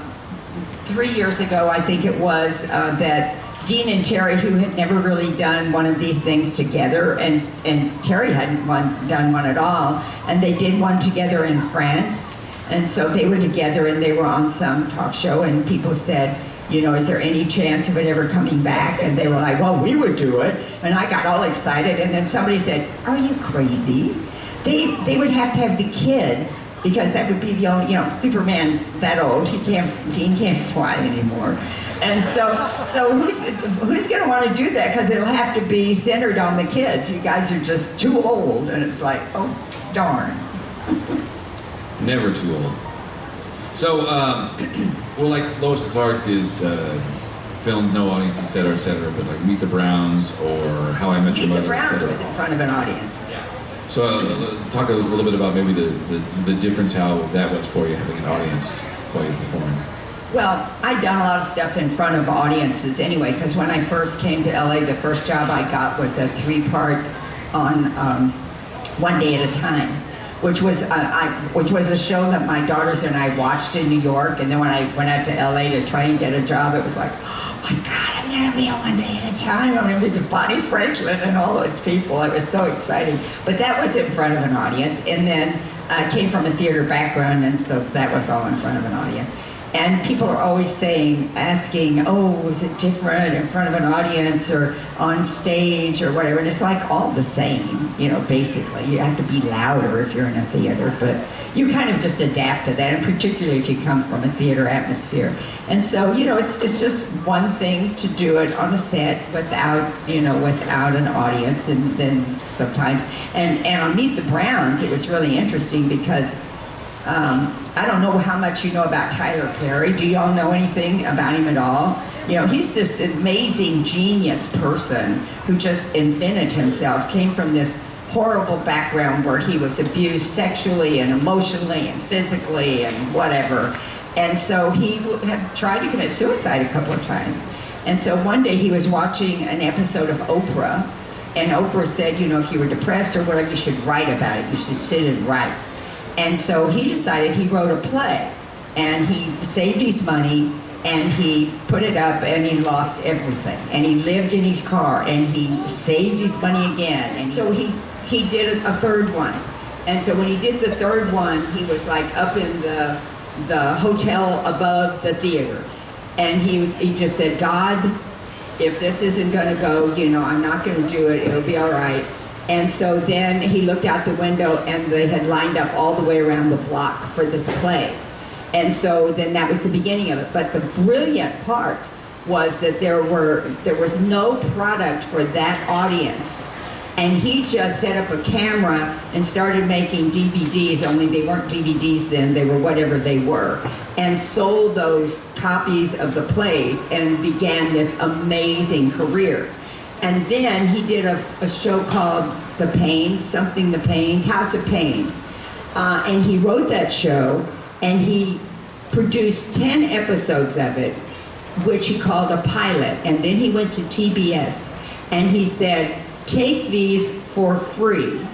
S3: three years ago, I think it was, uh, that Dean and Teri, who had never really done one of these things together, and and Teri hadn't one, done one at all, and they did one together in France, and so they were together and they were on some talk show, and people said. You know, is there any chance of it ever coming back? And they were like, well, we would do it. And I got all excited. And then somebody said, are you crazy? they they would have to have the kids because that would be the only you know Superman's that old he can't Dean can't fly anymore. And so so who's who's going to want to do that? Because it'll have to be centered on the kids. You guys are just too old. And it's like oh darn.
S2: Never too old. So, um, well, like Lois and Clark is uh, filmed, no audience, et cetera, et cetera, but like Meet the Browns or How I Met Your
S3: Meet
S2: Mother,
S3: the Browns was in front of an audience
S2: So, uh, talk a little bit about maybe the, the, the difference how that was for you having an audience while you're performing.
S3: Well, I'd done a lot of stuff in front of audiences anyway, because when I first came to LA, the first job I got was a three-part on um, One Day at a Time, which was uh, I, which was a show that my daughters and I watched in New York, and then when I went out to LA to try and get a job, it was like, my God, I'm gonna be on One Day at a Time. I'm gonna be with Bonnie Franklin and all those people. It was so exciting. But that was in front of an audience, and then uh, I came from a theater background, and so that was all in front of an audience. And people are always saying, asking, oh, was it different in front of an audience or on stage or whatever? And it's like all the same, you know, basically. You have to be louder if you're in a theater, but you kind of just adapt to that, and particularly if you come from a theater atmosphere. And so, you know, it's, it's just one thing to do it on a set without, you know, without an audience, and then sometimes, and, and on Meet the Browns, it was really interesting because um, I don't know how much you know about Tyler Perry. Do y'all know anything about him at all? You know, he's this amazing genius person who just invented himself, came from this horrible background where he was abused sexually and emotionally and physically and whatever. And so he had tried to commit suicide a couple of times. And so one day he was watching an episode of Oprah, and Oprah said, you know, if you were depressed or whatever, you should write about it. You should sit and write. And so he decided he wrote a play and he saved his money and he put it up and he lost everything. And he lived in his car and he saved his money again. And so he, he did a, third one. And so when he did the third one, he was like up in the, the hotel above the theater. And he was, he just said, God, if this isn't going to go, you know, I'm not going to do it. It'll be all right. And so then he looked out the window and they had lined up all the way around the block for this play. And so then that was the beginning of it. But the brilliant part was that there were there was no product for that audience. And he just set up a camera and started making DVDs, only they weren't DVDs then, they were whatever they were, and sold those copies of the plays and began this amazing career. And then he did a, a show called The Paynes, something The Paynes, House of Payne. Uh, and he wrote that show and he produced 10 episodes of it, which he called a pilot. And then he went to TBS and he said, take these for free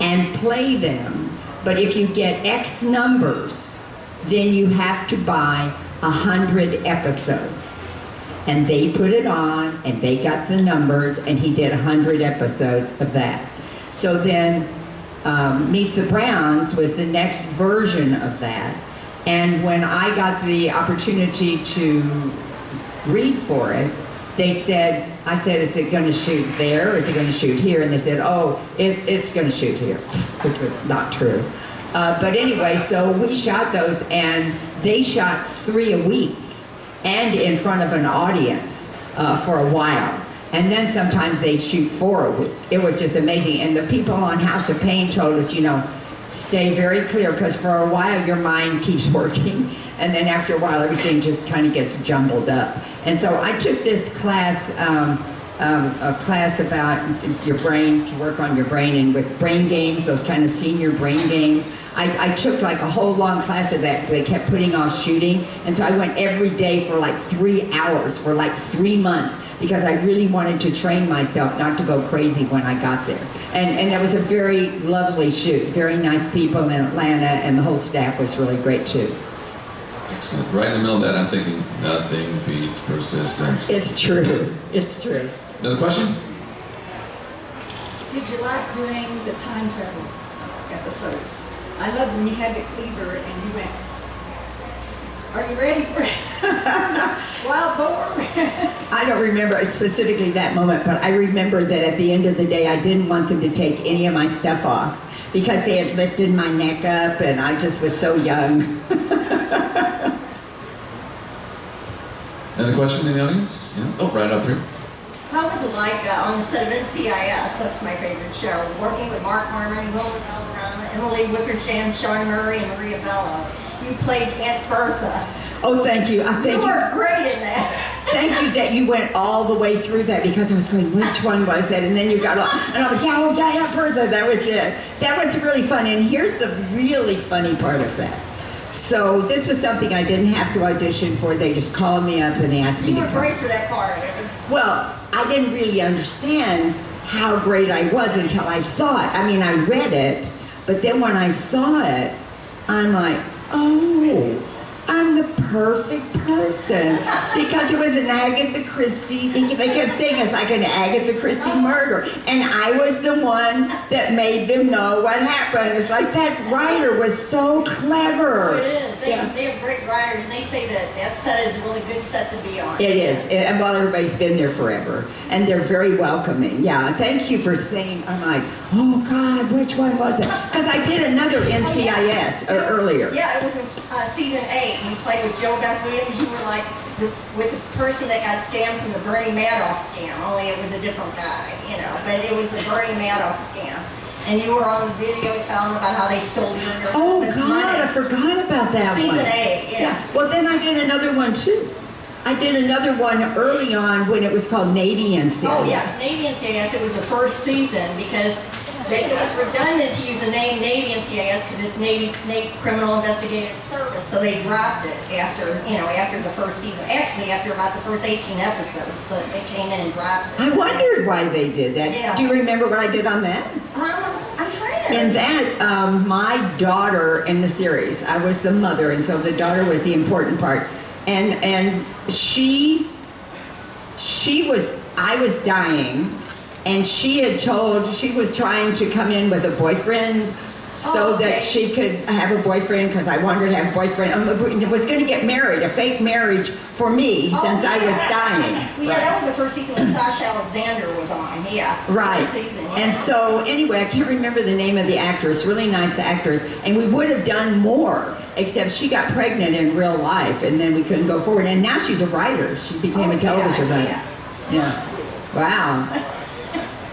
S3: and play them. But if you get X numbers, then you have to buy a hundred episodes. And they put it on and they got the numbers and he did a hundred episodes of that. So then um, Meet the Browns was the next version of that. And when I got the opportunity to read for it, they said, I said, is it going to shoot there is it going to shoot here? And they said, oh, it, it's going to shoot here, which was not true. Uh, but anyway, so we shot those and they shot three a week and in front of an audience uh, for a while. And then sometimes they'd shoot four a week. It was just amazing. And the people on House of Payne told us, you know, stay very clear because for a while your mind keeps working. And then after a while everything just kind of gets jumbled up. And so I took this class, um, um, a class about your brain, to work on your brain, and with brain games, those kind of senior brain games. I, I took like a whole long class of that. They kept putting off shooting, and so I went every day for like three hours for like three months because I really wanted to train myself not to go crazy when I got there. And and that was a very lovely shoot. Very nice people in Atlanta, and the whole staff was really great too.
S2: Excellent. Right in the middle of that, I'm thinking nothing beats persistence.
S3: It's true. It's true.
S2: Another question?
S9: Did you like doing the time travel episodes? I love when you had the cleaver and you went, are you ready for wild boar?
S3: I don't remember specifically that moment, but I remember that at the end of the day, I didn't want them to take any of my stuff off because they had lifted my neck up and I just was so young.
S2: Another question in the audience? Yeah. Oh, right up here.
S10: How was it like uh, on the set of NCIS? That's my favorite show. Working with Mark Harmon, Roland Valderrama, Emily Wickersham, Sean Murray, and Maria Bello. You played Aunt Bertha.
S3: Oh, thank you. I
S10: You
S3: thank you.
S10: were great in that.
S3: Thank you that you went all the way through that because I was going, which one was that? And then you got all, and I was, yeah, oh, yeah, yeah, Bertha, that was it. That was really fun. And here's the really funny part of that. So this was something I didn't have to audition for. They just called me up and asked me
S10: You
S3: to
S10: were
S3: come.
S10: great for that part. It was
S3: Well, I didn't really understand how great I was until I saw it. I mean, I read it, but then when I saw it, I'm like, oh, I'm the perfect person because it was an Agatha Christie. They kept saying it's like an Agatha Christie murder, and I was the one that made them know what happened. It's like that writer was so clever.
S10: it is. They,
S3: Yeah.
S10: they have great writers, and they say that that set is a really good set to be on.
S3: It is, and well, everybody's been there forever, and they're very welcoming. Yeah, thank you for saying. I'm like, oh God, which one was it? Because I did another NCIS uh, earlier.
S10: Yeah, it was in uh, season eight. You played with JoBeth Williams. You were like the, with the person that got scammed from the Bernie Madoff scam, only it was a different guy, you know. But it was the Bernie Madoff scam. And you were on the video telling about how they stole your
S3: Oh God, I forgot about that
S10: Season
S3: one.
S10: eight, yeah.
S3: Well, then I did another one too. I did another one early on when it was called Navy NCIS.
S10: Oh, yes, Navy NCIS, it was the first season because it was redundant to use the name Navy and NCIS because it's Navy, Navy Criminal Investigative Service, so they dropped it after, you know, after the first season. Actually, after about the first 18 episodes, but they came in and dropped it.
S3: I wondered why they did that.
S10: Yeah.
S3: Do you remember what I did on that?
S10: Um, I'm trying to.
S3: In that, um, my daughter in the series, I was the mother, and so the daughter was the important part. And and she, she was, I was dying, and she had told she was trying to come in with a boyfriend so
S10: Oh, okay.
S3: that she could have a boyfriend because I wanted her to have a boyfriend. Um, I was going to get married, a fake marriage for me
S10: Oh,
S3: since I was dying.
S10: Yeah, that was the first season when Sasha Alexander was on, yeah.
S3: Right.
S10: Season, yeah.
S3: And so, anyway, I can't remember the name of the actress, really nice actress, and we would have done more, except she got pregnant in real life, and then we couldn't go forward. And now she's a writer. She became
S10: Oh,
S3: a television
S10: yeah,
S3: writer. Yeah. Wow.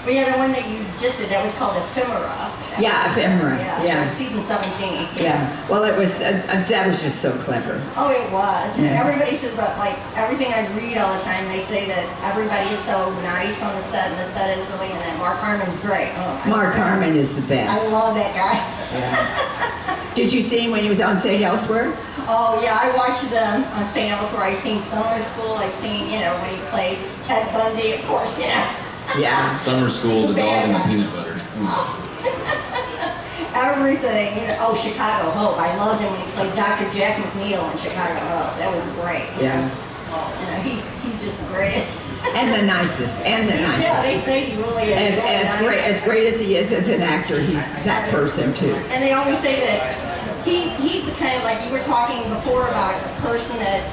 S10: But yeah, the one that you just did, that was called Ephemera.
S3: Yeah, Ephemera.
S10: Yeah,
S3: Yeah.
S10: season 17.
S3: Yeah. Well, it was, uh, uh, that was just so clever.
S10: Oh, it was.
S3: Yeah.
S10: Everybody says that, like, everything I read all the time, they say that everybody is so nice on the set, and the set is really, and that Mark Harmon's great. Oh,
S3: Mark Harmon is the best.
S10: I love that guy. Yeah.
S3: Did you see him when he was on St. Elsewhere?
S10: Oh, yeah, I watched them on St. Elsewhere. I've seen Summer School. I've seen, you know, when he played Ted Bundy, of course, you know.
S3: Yeah.
S2: Summer school, the dog and the peanut butter. Mm.
S10: Everything. Oh, Chicago Hope. I loved him when he played Dr. Jack McNeil in Chicago Hope. That was great.
S3: Yeah.
S10: You know, he's, he's just the greatest.
S3: And the nicest, and the nicest.
S10: Yeah, they say he really is.
S3: As,
S10: really
S3: as
S10: nice.
S3: great, as great as he is as an actor, he's that person too.
S10: And they always say that he, he's the kind of, like you were talking before about a person that,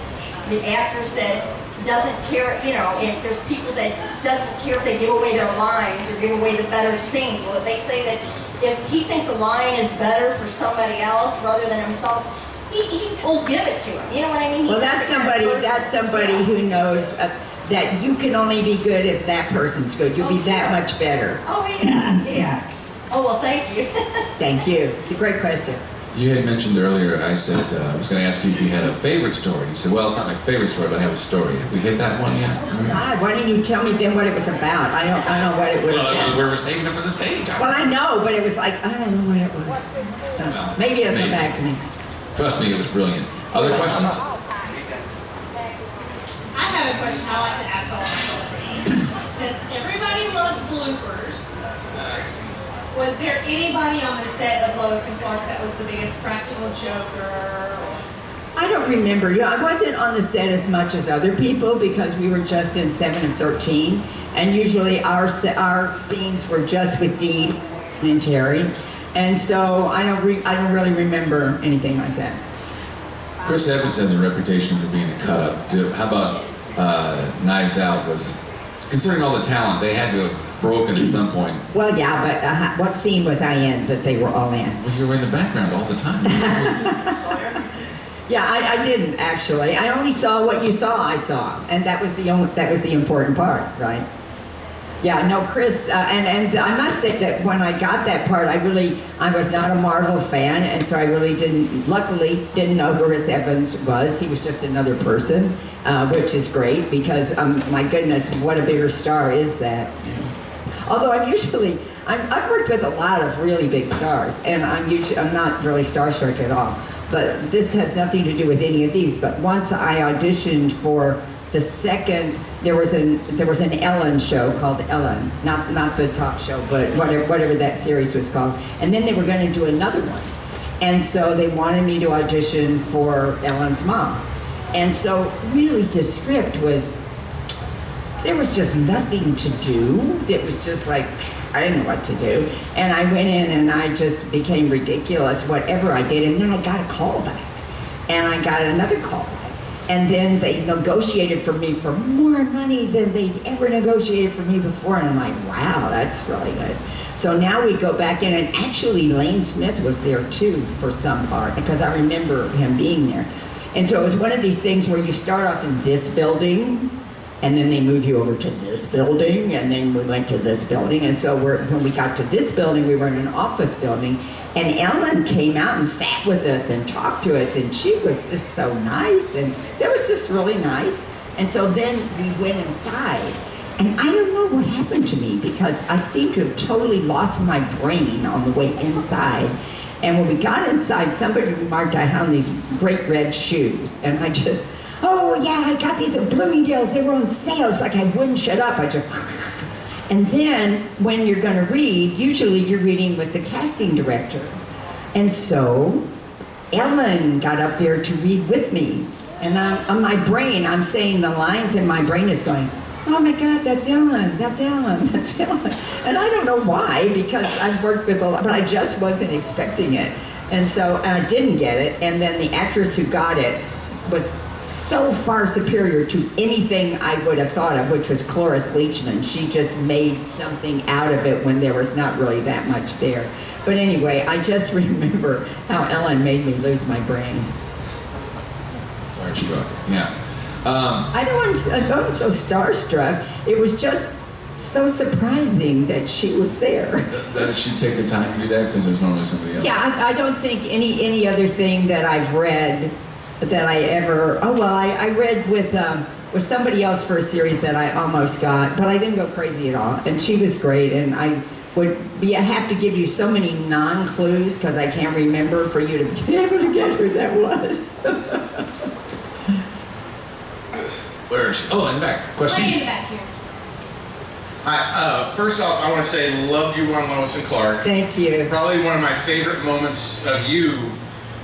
S10: the actress that doesn't care, you know, if there's people that doesn't care if they give away their lines or give away the better scenes. Well, they say that if he thinks a line is better for somebody else rather than himself, he, he will give it to him. You know what I mean?
S3: Well, that's
S10: the kind of
S3: somebody,
S10: person-
S3: that's somebody
S10: Yeah.
S3: who knows uh, that you can only be good if that person's good. You'll be
S10: Oh,
S3: that
S10: sure.
S3: much better.
S10: Oh, yeah, yeah. Oh, well, thank you.
S3: Thank you. It's a great question.
S2: You had mentioned earlier, I said, uh, I was going to ask you if you had a favorite story. You said, well, it's not my favorite story, but I have a story. Have we hit that one yet?
S3: God, why didn't you tell me then what it was about? I don't, I don't know what it was
S2: Well, we were saving it for the stage. I-
S3: Well, I know, but it was like, I don't know what it was.
S2: Well,
S3: Maybe it'll come back to me.
S2: Trust me, it was brilliant. Other questions?
S11: I have a question I like to ask all Was there anybody on the set of Lois and Clark that was the biggest practical joker?
S3: I don't remember. You know, I wasn't on the set as much as other people because we were just in seven of thirteen, and usually our se- our scenes were just with Dean and Teri, and so I don't re- I don't really remember anything like that.
S2: Chris Evans has a reputation for being a cut up. How about uh, Knives Out? Was considering all the talent, they had to have broken at some point.
S3: Well, yeah, but uh, what scene was I in that they were all in?
S2: Well, you were in the background all the time.
S3: Yeah, I, I didn't actually. I only saw what you saw. I saw, and that was the only that was the important part, right? Yeah, no, Chris, uh, and and I must say that when I got that part, I really I was not a Marvel fan, and so I really didn't. Luckily, didn't know who Chris Evans was. He was just another person, uh, which is great because um, my goodness, what a bigger star is that? Although I'm usually I'm, I've worked with a lot of really big stars, and I'm usually I'm not really starstruck at all. But this has nothing to do with any of these. But once I auditioned for the second, there was an there was an Ellen show called Ellen, not not the talk show, but whatever whatever that series was called. And then they were going to do another one, and so they wanted me to audition for Ellen's mom. And so really, the script was there was just nothing to do. It was just like, I didn't know what to do. And I went in and I just became ridiculous, whatever I did. And then I got a call back. And I got another call back. And then they negotiated for me for more money than they'd ever negotiated for me before. And I'm like, wow, that's really good. So now we go back in, and actually Lane Smith was there too for some part because I remember him being there. And so it was one of these things where you start off in this building, and then they move you over to this building, and then we went to this building. And so when we got to this building, we were in an office building, and Ellen came out and sat with us and talked to us, and she was just so nice, and that was just really nice. And so then we went inside, and I don't know what happened to me because I seem to have totally lost my brain on the way inside. And when we got inside, somebody remarked I had on these great red shoes, and I just, oh yeah, I got these at Bloomingdale's. They were on sale. It's like I wouldn't shut up. I just, and then when you're going to read, usually you're reading with the casting director, and so Ellen got up there to read with me, and I'm, on my brain, I'm saying the lines, and my brain is going, oh my God, that's Ellen, that's Ellen, that's Ellen. And I don't know why, because I've worked with a lot, but I just wasn't expecting it. And so I didn't get it. And then the actress who got it was so far superior to anything I would have thought of, which was Cloris Leachman. She just made something out of it when there was not really that much there. But anyway, I just remember how Ellen made me lose my brain.
S2: Starstruck. Yeah. Um,
S3: I don't want I wasn't so starstruck. It was just so surprising that she was there.
S2: Does she take the time to do that? Because there's normally somebody else.
S3: Yeah, I, I don't think any any other thing that I've read that I ever. Oh well, I, I read with um, with somebody else for a series that I almost got, but I didn't go crazy at all. And she was great, and I would be I have to give you so many non clues because I can't remember for you to be able to get who that was.
S2: Where is she? Oh, in the back. Question.
S11: Way in the back here.
S12: Hi, uh, first off, I want to say loved you on Lois and Clark.
S3: Thank you.
S12: Probably one of my favorite moments of you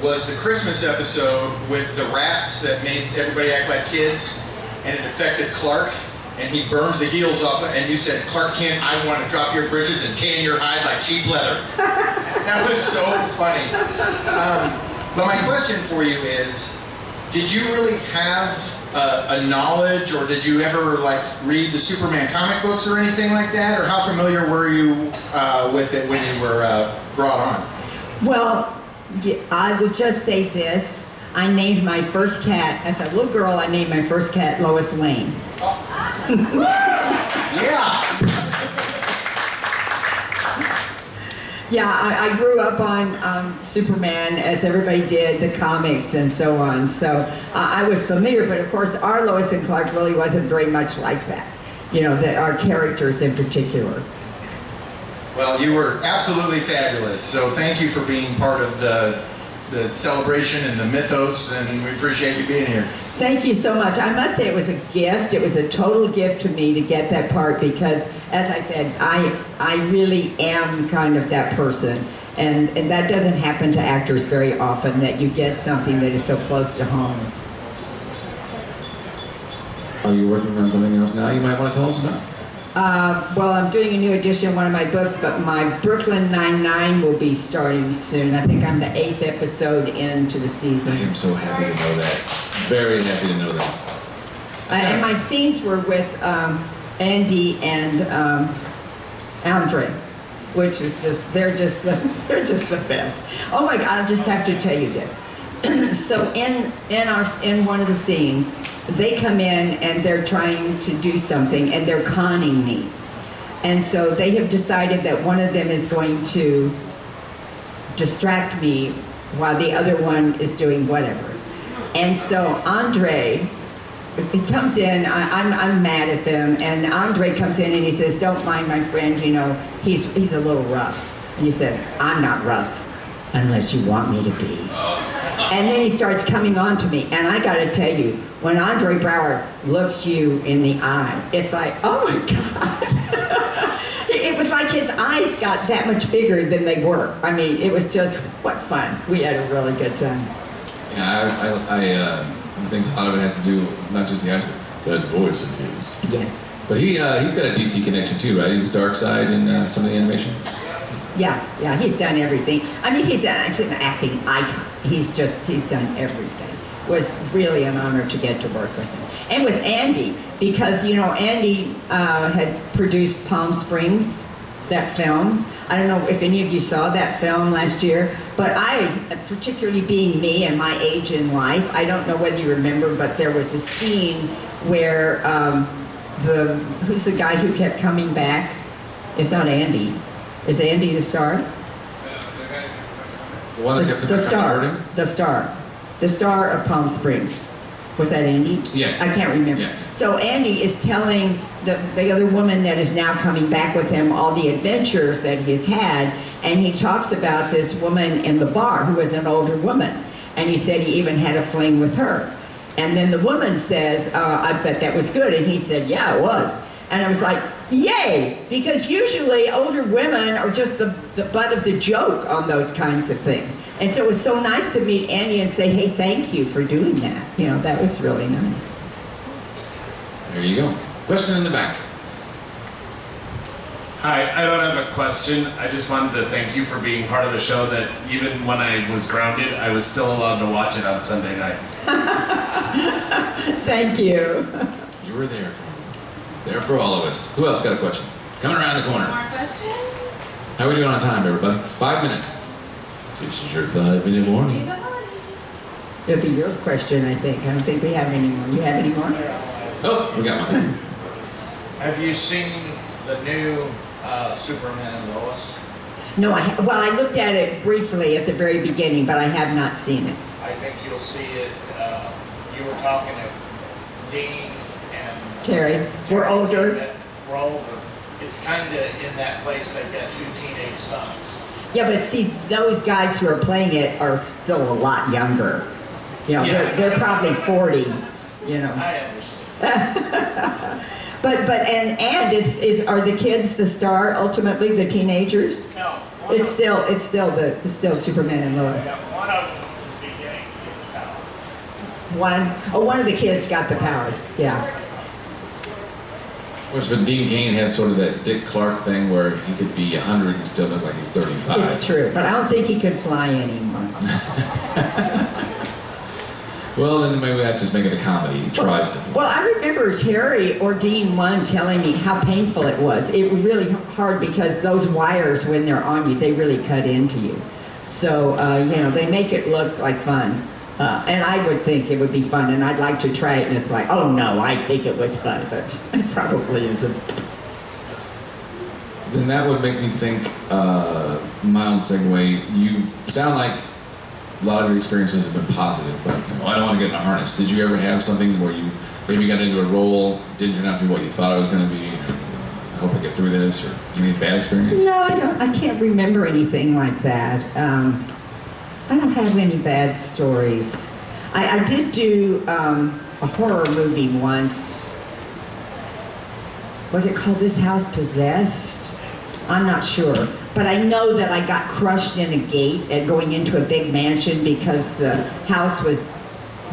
S12: was the Christmas episode with the rats that made everybody act like kids, and it affected Clark, and he burned the heels off, and you said, Clark Kent, I want to drop your britches and tan your hide like cheap leather. that was so funny. Um, but my question for you is, did you really have a, a knowledge, or did you ever like read the Superman comic books or anything like that, or how familiar were you uh, with it when you were uh, brought on?
S3: Well, I would just say this. I named my first cat, as a little girl, I named my first cat Lois Lane.
S12: Yeah.
S3: Yeah, I, I grew up on um, Superman, as everybody did, the comics and so on. So uh, I was familiar, but of course, our Lois and Clark really wasn't very much like that. You know, that our characters in particular.
S12: Well, you were absolutely fabulous. So thank you for being part of the the celebration and the mythos, and we appreciate you being here.
S3: Thank you so much. I must say it was a gift. It was a total gift to me to get that part because, as I said, I I really am kind of that person, and and that doesn't happen to actors very often. That you get something that is so close to home.
S2: Are you working on something else now you might want to tell us about?
S3: Uh, well, I'm doing a new edition of one of my books, but my Brooklyn Nine-Nine will be starting soon. I think I'm the eighth episode into the season.
S2: I am so happy to know that. Very happy to know that.
S3: Uh, and my scenes were with um, Andy and um, Andre, which is just, they're just the, they're just the best. Oh my God, I just have to tell you this. so in, in our, in one of the scenes, they come in and they're trying to do something and they're conning me. And so they have decided that one of them is going to distract me while the other one is doing whatever. And so Andre, he comes in, I, I'm, I'm mad at them, and Andre comes in and he says, don't mind my friend, you know, he's, he's a little rough. And he said, I'm not rough unless you want me to be. Oh. And then he starts coming on to me, and I gotta tell you, when Andre Braugher looks you in the eye, it's like, oh my God. It was like his eyes got that much bigger than they were. I mean, it was just, what fun. We had a really good time.
S2: Yeah, I, I, I, uh, I think a lot of it has to do not just the eyes, but that voice of his.
S3: Yes.
S2: But he, uh, he's got a DC connection too, right? He was Darkseid in uh, some of the animation.
S3: Yeah, yeah, he's done everything. I mean, he's, a, he's an acting icon. He's just, he's done everything. It was really an honor to get to work with him. And with Andy, because, you know, Andy uh, had produced Palm Springs, that film. I don't know if any of you saw that film last year, but I, particularly being me and my age in life, I don't know whether you remember, but there was a scene where um, the, who's the guy who kept coming back? It's not Andy. Is Andy the star?
S2: The one that
S3: The, the star. The star. The star of Palm Springs. Was that Andy?
S2: Yeah.
S3: I can't remember.
S2: Yeah.
S3: So Andy is telling the, the other woman that is now coming back with him all the adventures that he's had, and he talks about this woman in the bar who was an older woman, and he said he even had a fling with her. And then the woman says, uh, I bet that was good. And he said, Yeah, it was. And I was like, Yay! Because usually older women are just the, the butt of the joke on those kinds of things. And so it was so nice to meet Andy and say, Hey, thank you for doing that. You know, that was really nice.
S2: There you go. Question in the back.
S13: Hi, I don't have a question. I just wanted to thank you for being part of a show that even when I was grounded, I was still allowed to watch it on Sunday nights.
S3: Thank you.
S2: You were there for me. There for all of us. Who else got a question? Coming around the corner.
S11: More questions?
S2: How are we doing on time, everybody? Five minutes. This is your five minute warning.
S3: It'll be your question, I think. I don't think we have any more. You have any more?
S2: Oh, we got one.
S6: Have you seen the new uh, Superman and Lois?
S3: No, I, ha- well, I looked at it briefly at the very beginning, but I have not seen it.
S6: I think you'll see it. Uh, you were talking to Dean and
S3: Teri, we're older.
S6: We're older. It's kind of in that place. They've got two teenage sons.
S3: Yeah, but see, those guys who are playing it are still a lot younger. You know,
S6: Yeah.
S3: they're, they're probably 40, you know.
S6: I understand.
S3: But, but, and, and it's, is, are the kids the star ultimately, the teenagers?
S6: No.
S3: It's still, it's still the, it's still Superman and Lois.
S6: One of them beginning his power.
S3: One, oh, one of the kids got the powers, yeah.
S2: Of course, but Dean Cain has sort of that Dick Clark thing where he could be 100 and still look like he's 35.
S3: It's true, but I don't think he could fly anymore.
S2: Well, then maybe we have just make it a comedy. He tries to.
S3: Well, I remember Teri or Dean one telling me how painful it was. It was really hard because those wires, when they're on you, they really cut into you. So, uh, you know, they make it look like fun. Uh, and I would think it would be fun, and I'd like to try it, and it's like, oh no, I think it was fun, but it probably isn't.
S2: Then that would make me think, uh, mild segue, you sound like a lot of your experiences have been positive, but you know, I don't want to get in a harness. Did you ever have something where you maybe got into a role, didn't turn out to be what you thought it was going to be, or I hope I get through this, or any bad experience?
S3: No, I don't. I can't remember anything like that. Um, I don't have any bad stories. I, I did do um, a horror movie once. Was it called This House Possessed? I'm not sure. But I know that I got crushed in a gate and going into a big mansion because the house was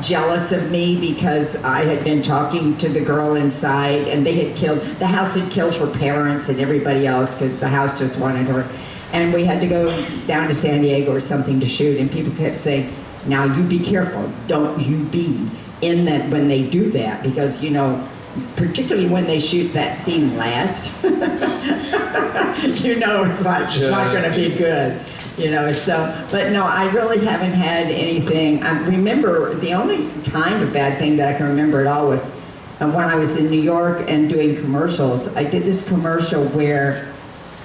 S3: jealous of me because I had been talking to the girl inside and they had killed, the house had killed her parents and everybody else because the house just wanted her. And we had to go down to San Diego or something to shoot and people kept saying, now you be careful, don't you be in that when they do that because, you know, particularly when they shoot that scene last, you know it's not, it's not gonna be
S2: in
S3: good. You know, so, but no, I really haven't had anything. I remember the only kind of bad thing that I can remember at all was uh, when I was in New York and doing commercials. I did this commercial where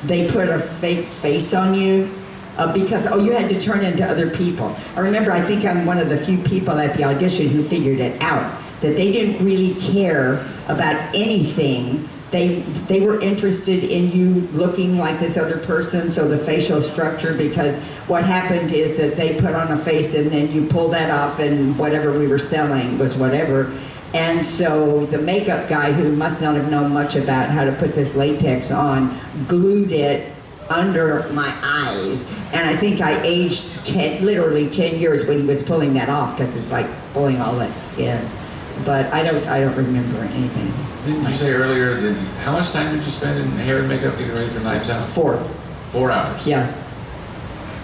S3: they put a fake face on you uh, because oh you had to turn into other people. I remember I think I'm one of the few people at the audition who figured it out that they didn't really care about anything. They they were interested in you looking like this other person, so the facial structure. Because what happened is that they put on a face and then you pull that off, and whatever we were selling was whatever. And so the makeup guy, who must not have known much about how to put this latex on, glued it under my eyes. And I think I aged 10, literally 10 years when he was pulling that off because it's like pulling all that skin. But I don't, I don't remember anything.
S2: Didn't you say earlier that how much time did you spend in hair and makeup getting ready for Knives Out?
S3: Four.
S2: Four hours.
S3: Yeah.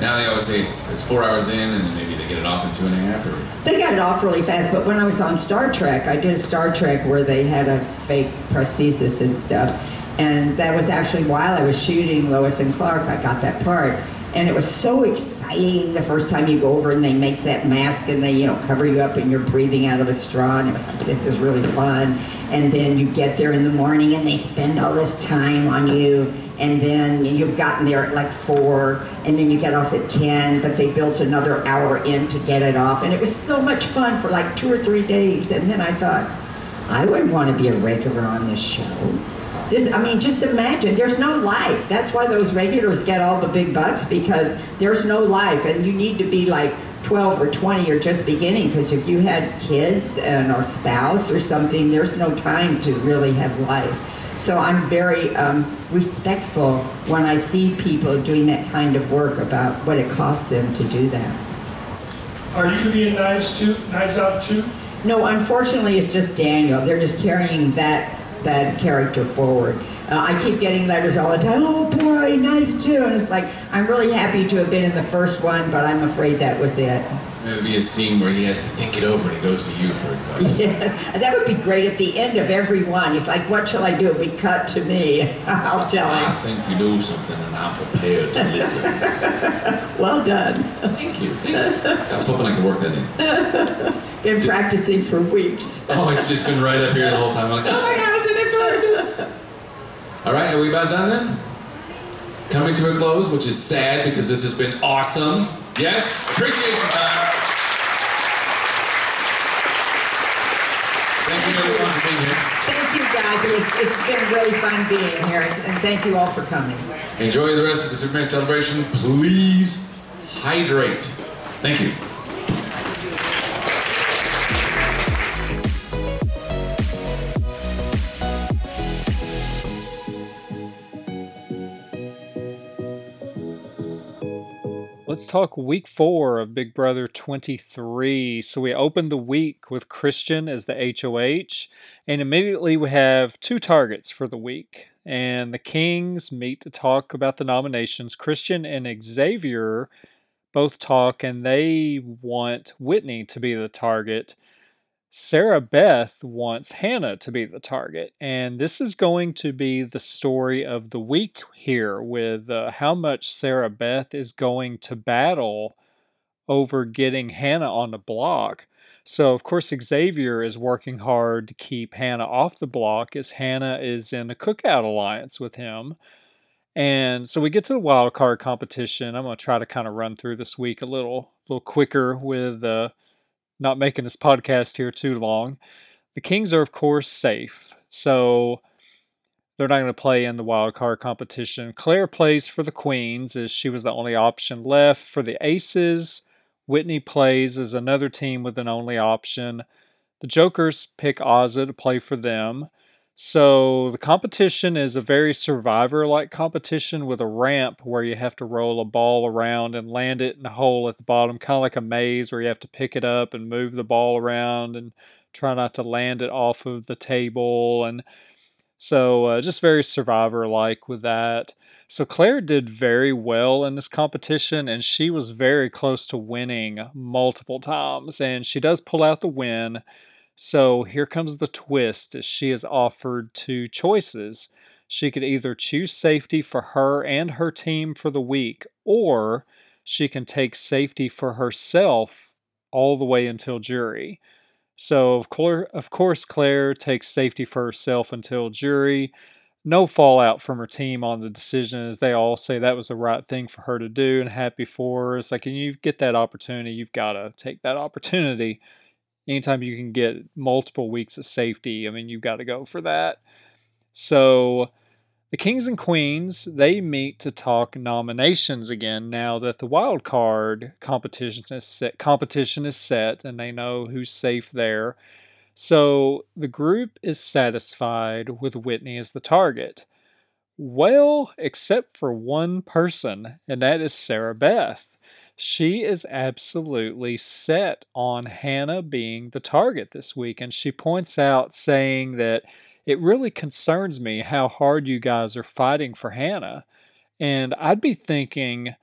S2: Now they always say it's, it's four hours in, and then maybe they get it off in two and a half, or
S3: They got it off really fast, but when I was on Star Trek, I did a Star Trek where they had a fake prosthesis and stuff. And that was actually while I was shooting Lois and Clark, I got that part. And it was so exciting the first time you go over and they make that mask and they, you know, cover you up and you're breathing out of a straw. And it was like, this is really fun. And then you get there in the morning and they spend all this time on you. And then you've gotten there at like four, and then you get off at 10, but they built another hour in to get it off. And it was so much fun for like two or three days. And then I thought, I wouldn't want to be a regular on this show. This, I mean, just imagine, there's no life. That's why those regulars get all the big bucks because there's no life, and you need to be like 12 or 20 or just beginning because if you had kids and or spouse or something, there's no time to really have life. So I'm very um, respectful when I see people doing that kind of work about what it costs them to do that.
S7: Are you going to be Knives too? Knives Out too?
S3: No, unfortunately, it's just Daniel. They're just carrying that that character forward. Uh, I keep getting letters all the time. Oh boy, nice too, and it's like I'm really happy to have been in the first one, but I'm afraid that was it.
S2: There'd be a scene where he has to think it over and he goes to you for advice.
S3: Yes, that would be great at the end of every one. He's like, "What shall I do?" Be cut to me. I'll tell him.
S2: I think you know something and I'm prepared to listen.
S3: Well done.
S2: Thank you. Thank you. I was hoping I could work that in.
S3: Been practicing for weeks.
S2: Oh, it's just been right up here the whole time. I'm like, oh my god, it's the next one. All right, are we about done then? Coming to a close, which is sad because this has been awesome. Yes, appreciation time. Thank you everyone for being here.
S3: Thank you guys. It was, it's been really fun being here, and thank you all for coming.
S2: Enjoy the rest of the Superman celebration. Please hydrate. Thank you.
S1: Let's talk week four of Big Brother 23. So we opened the week with Christian as the HOH, and immediately we have two targets for the week. And the Kings meet to talk about the nominations. Christian and Xavier both talk, and they want Whitney to be the target. Sarah Beth wants Hannah to be the target. And this is going to be the story of the week here with uh, how much Sarah Beth is going to battle over getting Hannah on the block. So, of course, Xavier is working hard to keep Hannah off the block as Hannah is in a cookout alliance with him. And so we get to the wild card competition. I'm going to try to kind of run through this week a little, little quicker with uh, not making this podcast here too long. The Kings are, of course, safe. So they're not going to play in the wild card competition. Claire plays for the Queens, as she was the only option left. For the Aces, Whitney plays as another team with an only option. The Jokers pick Azah to play for them. So the competition is a very survivor like competition with a ramp where you have to roll a ball around and land it in a hole at the bottom, kind of like a maze where you have to pick it up and move the ball around and try not to land it off of the table. And so uh, just very survivor like with that. So Claire did very well in this competition and she was very close to winning multiple times. And she does pull out the win. So here comes the twist as she is offered two choices. She could either choose safety for her and her team for the week, or she can take safety for herself all the way until jury. So of course, of course, Claire takes safety for herself until jury. No fallout from her team on the decision, as they all say that was the right thing for her to do, and happy for her. It's like, and you get that opportunity, you've got to take that opportunity anytime you can get multiple weeks of safety, I mean, you've got to go for that. So the Kings and Queens, they meet to talk nominations again now that the wild card competition is set, competition is set and they know who's safe there. So the group is satisfied with Whitney as the target. Well, except for one person, and that is Sarah Beth she is absolutely set on Hannah being the target this week. And she points out, saying that it really concerns me how hard you guys are fighting for Hannah. And I'd be thinking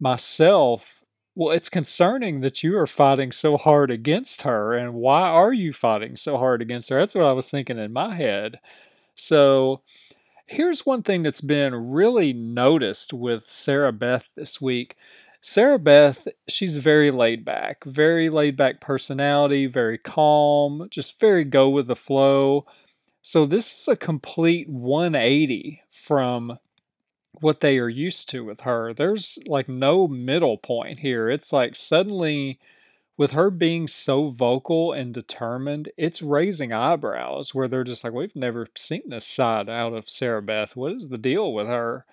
S1: myself, well, it's concerning that you are fighting so hard against her. And why are you fighting so hard against her? That's what I was thinking in my head. So here's one thing that's been really noticed with Sarah Beth this week. Sarah Beth, she's very laid back, very laid back personality, very calm, just very go with the flow. So this is a complete 180 from what they are used to with her. There's like no middle point here. It's like suddenly with her being so vocal and determined, it's raising eyebrows where they're just like, we've never seen this side out of Sarah Beth. What is the deal with her?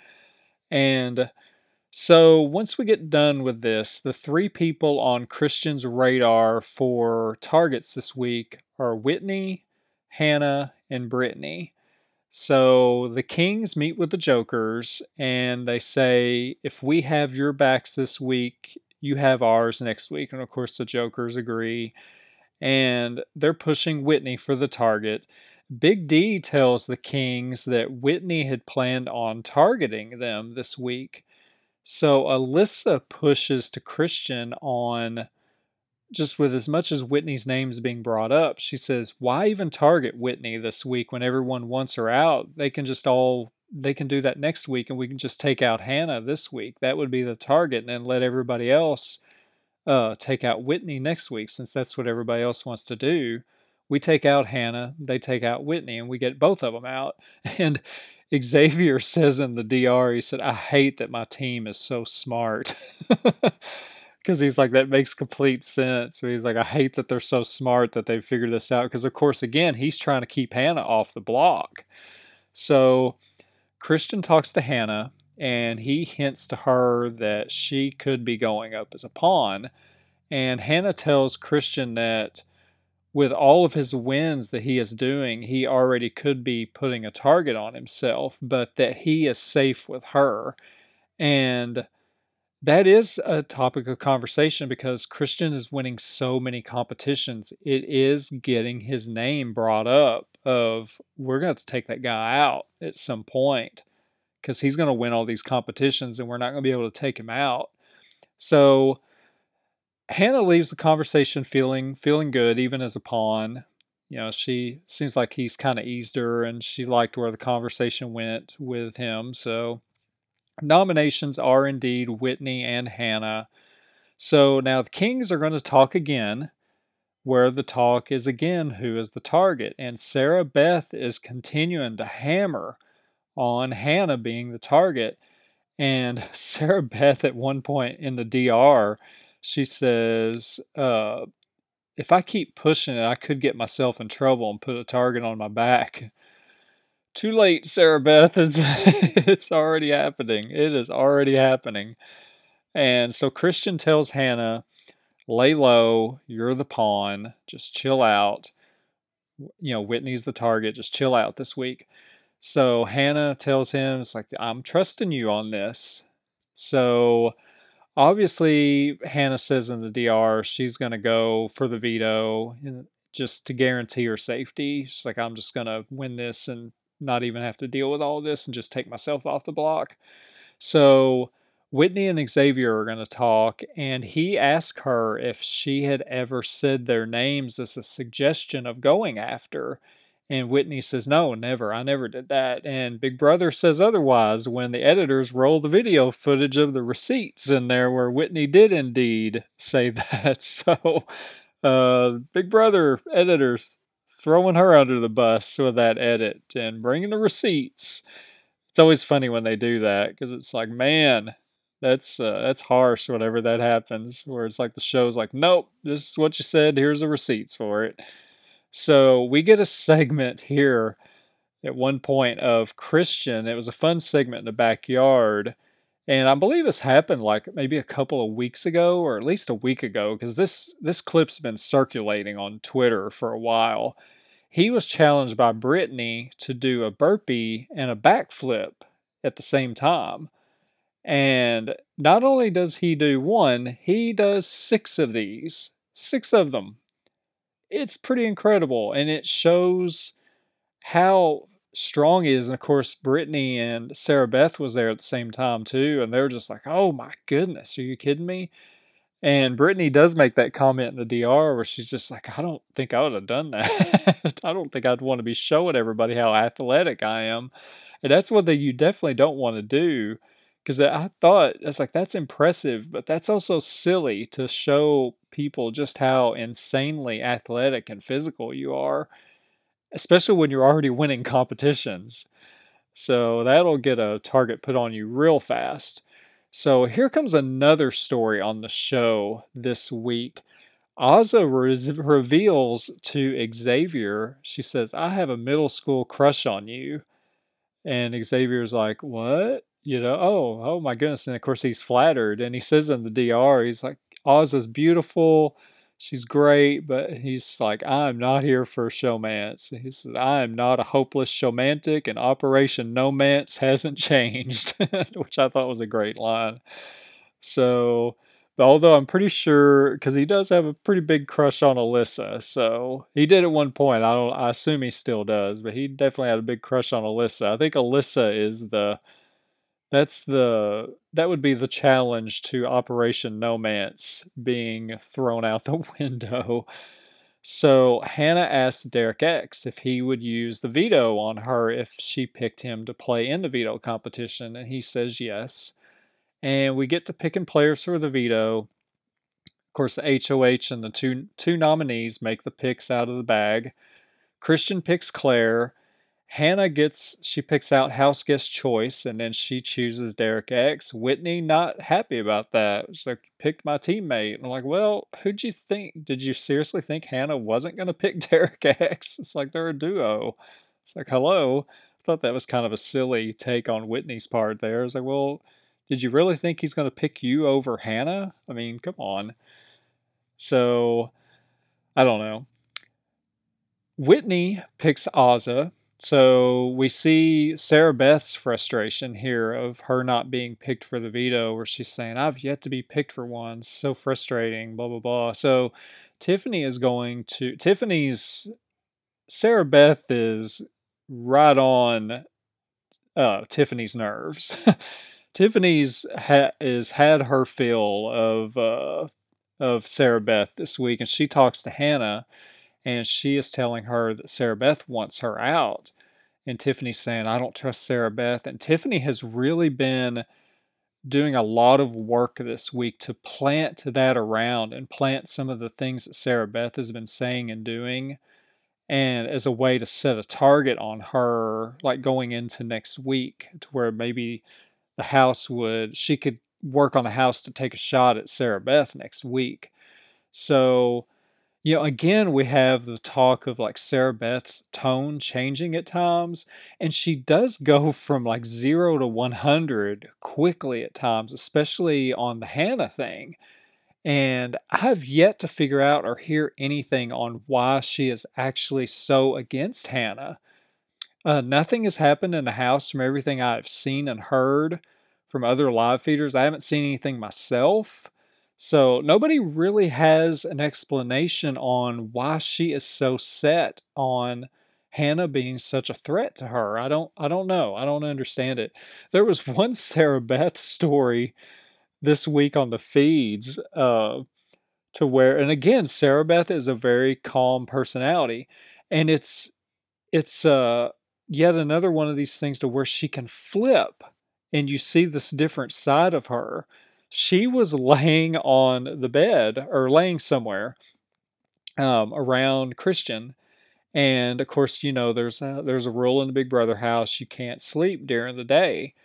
S1: And so once we get done with this, the three people on Christian's radar for targets this week are Whitney, Hannah, and Britini. So the Kings meet with the Jokers and they say, if we have your backs this week, you have ours next week. And of course, the Jokers agree. And they're pushing Whitney for the target. Big D tells the Kings that Whitney had planned on targeting them this week. So Alyssa pushes to Christian on just with as much as Whitney's name is being brought up, she says, Why even target Whitney this week when everyone wants her out? They can just all they can do that next week and we can just take out Hannah this week. That would be the target and then let everybody else uh, take out Whitney next week since that's what everybody else wants to do. We take out Hannah, they take out Whitney, and we get both of them out. And Xavier says in the DR, he said, I hate that my team is so smart. Because he's like, that makes complete sense. He's like, I hate that they're so smart that they figured this out. Because, of course, again, he's trying to keep Hannah off the block. So Christian talks to Hannah and he hints to her that she could be going up as a pawn. And Hannah tells Christian that with all of his wins that he is doing, he already could be putting a target on himself, but that he is safe with her. And that is a topic of conversation because Christian is winning so many competitions. It is getting his name brought up of we're going to, take that guy out at some point because he's going to win all these competitions and we're not going to be able to take him out. So Hannah leaves the conversation feeling feeling good even as a pawn. You know, she seems like he's kind of eased her and she liked where the conversation went with him. So nominations are indeed Whitney and Hannah. So now the Kings are going to talk again, where the talk is again who is the target. And Sarah Beth is continuing to hammer on Hannah being the target. And Sarah Beth, at one point in the DR, she says, uh, If I keep pushing it, I could get myself in trouble and put a target on my back. Too late, Sarah Beth. It's, it's already happening. It is already happening. And so Christian tells Hannah, lay low, you're the pawn, just chill out. You know, Whitney's the target, just chill out this week. So Hannah tells him, it's like, I'm trusting you on this. So obviously, Hannah says in the DR she's going to go for the veto just to guarantee her safety. She's like, I'm just going to win this and not even have to deal with all this and just take myself off the block. So Whitney and Xavier are going to talk, and he asked her if she had ever said their names as a suggestion of going after. And Whitney says, No, never. I never did that. And Big Brother says otherwise when the editors roll the video footage of the receipts in there where Whitney did indeed say that. So, uh, Big Brother editors, throwing her under the bus with that edit and bringing the receipts. It's always funny when they do that because it's like, man, that's uh, that's harsh. Whenever that happens, where it's like the show's like, nope, this is what you said. Here's the receipts for it. So we get a segment here at one point of Christian. It was a fun segment in the backyard. And I believe this happened like maybe a couple of weeks ago, or at least a week ago, because this this clip's been circulating on Twitter for a while he was challenged by Britini to do a burpee and a backflip at the same time. And not only does he do one, he does six of these. Six of them. It's pretty incredible. And it shows how strong is. And of course, Britini and Sarah Beth was there at the same time too. And they were just like, oh my goodness, are you kidding me? And Britini does make that comment in the DR where she's just like, I don't think I would have done that. I don't think I'd want to be showing everybody how athletic I am. And that's one thing you definitely don't want to do. Because I thought, it's like, that's impressive, but that's also silly to show people just how insanely athletic and physical you are, especially when you're already winning competitions. So that'll get a target put on you real fast. So here comes another story on the show this week. Azah re- reveals to Xavier, she says, I have a middle school crush on you. And Xavier's like, What? You know, oh, oh my goodness. And of course, he's flattered. And he says in the DR, he's like, Azah's beautiful she's great, but he's like, I'm not here for showmance. He says, I am not a hopeless showmantic, and Operation No Mance hasn't changed, which I thought was a great line. So, Although I'm pretty sure, because he does have a pretty big crush on Alyssa, so he did at one point. I don't. I assume he still does, but he definitely had a big crush on Alyssa. I think Alyssa is the. That's the that would be the challenge to Operation Nomance being thrown out the window. So Hannah asked Derek X if he would use the veto on her if she picked him to play in the veto competition, and he says yes and we get to picking players for the veto. Of course, the HOH and the two two nominees make the picks out of the bag. Christian picks Claire. Hannah gets she picks out house guest choice, and then she chooses Derek X. Whitney not happy about that. She's like, picked my teammate. And I'm like, well, who'd you think? Did you seriously think Hannah wasn't gonna pick Derek X? It's like they're a duo. It's like, hello. I thought that was kind of a silly take on Whitney's part there. I was like, well, did you really think he's to pick you over Hannah? I mean, come on. So, I don't know. Whitney picks Azah. So we see Sarah Beth's frustration here of her not being picked for the veto, where she's saying, I've yet to be picked for one. So frustrating, blah, blah, blah. So Tiffany is going to, Tiffany's, Sarah Beth is right on uh, Tiffany's nerves. Tiffany's ha- is had her fill of uh, of Sarah Beth this week, and she talks to Hannah, and she is telling her that Sarah Beth wants her out, and Tiffany's saying, "I don't trust Sarah Beth," and Tiffany has really been doing a lot of work this week to plant that around and plant some of the things that Sarah Beth has been saying and doing and as a way to set a target on her like going into next week to where maybe the house would she could work on the house to take a shot at Sarah Beth next week. So, you know, again, we have the talk of like Sarah Beth's tone changing at times, and she does go from like zero to 100 quickly at times, especially on the Hannah thing. And I've yet to figure out or hear anything on why she is actually so against Hannah. Uh, nothing has happened in the house from everything I've seen and heard from other live feeders. I haven't seen anything myself. So nobody really has an explanation on why she is so set on Hannah being such a threat to her. I don't I don't know. I don't understand it. There was one Sarah Beth story this week on the feeds uh, to where and again Sarah Beth is a very calm personality and it's it's uh yet another one of these things to where she can flip and you see this different side of her. She was laying on the bed or laying somewhere um, around Christian. And of course, you know, there's a, there's a rule in the Big Brother house you can't sleep during the day.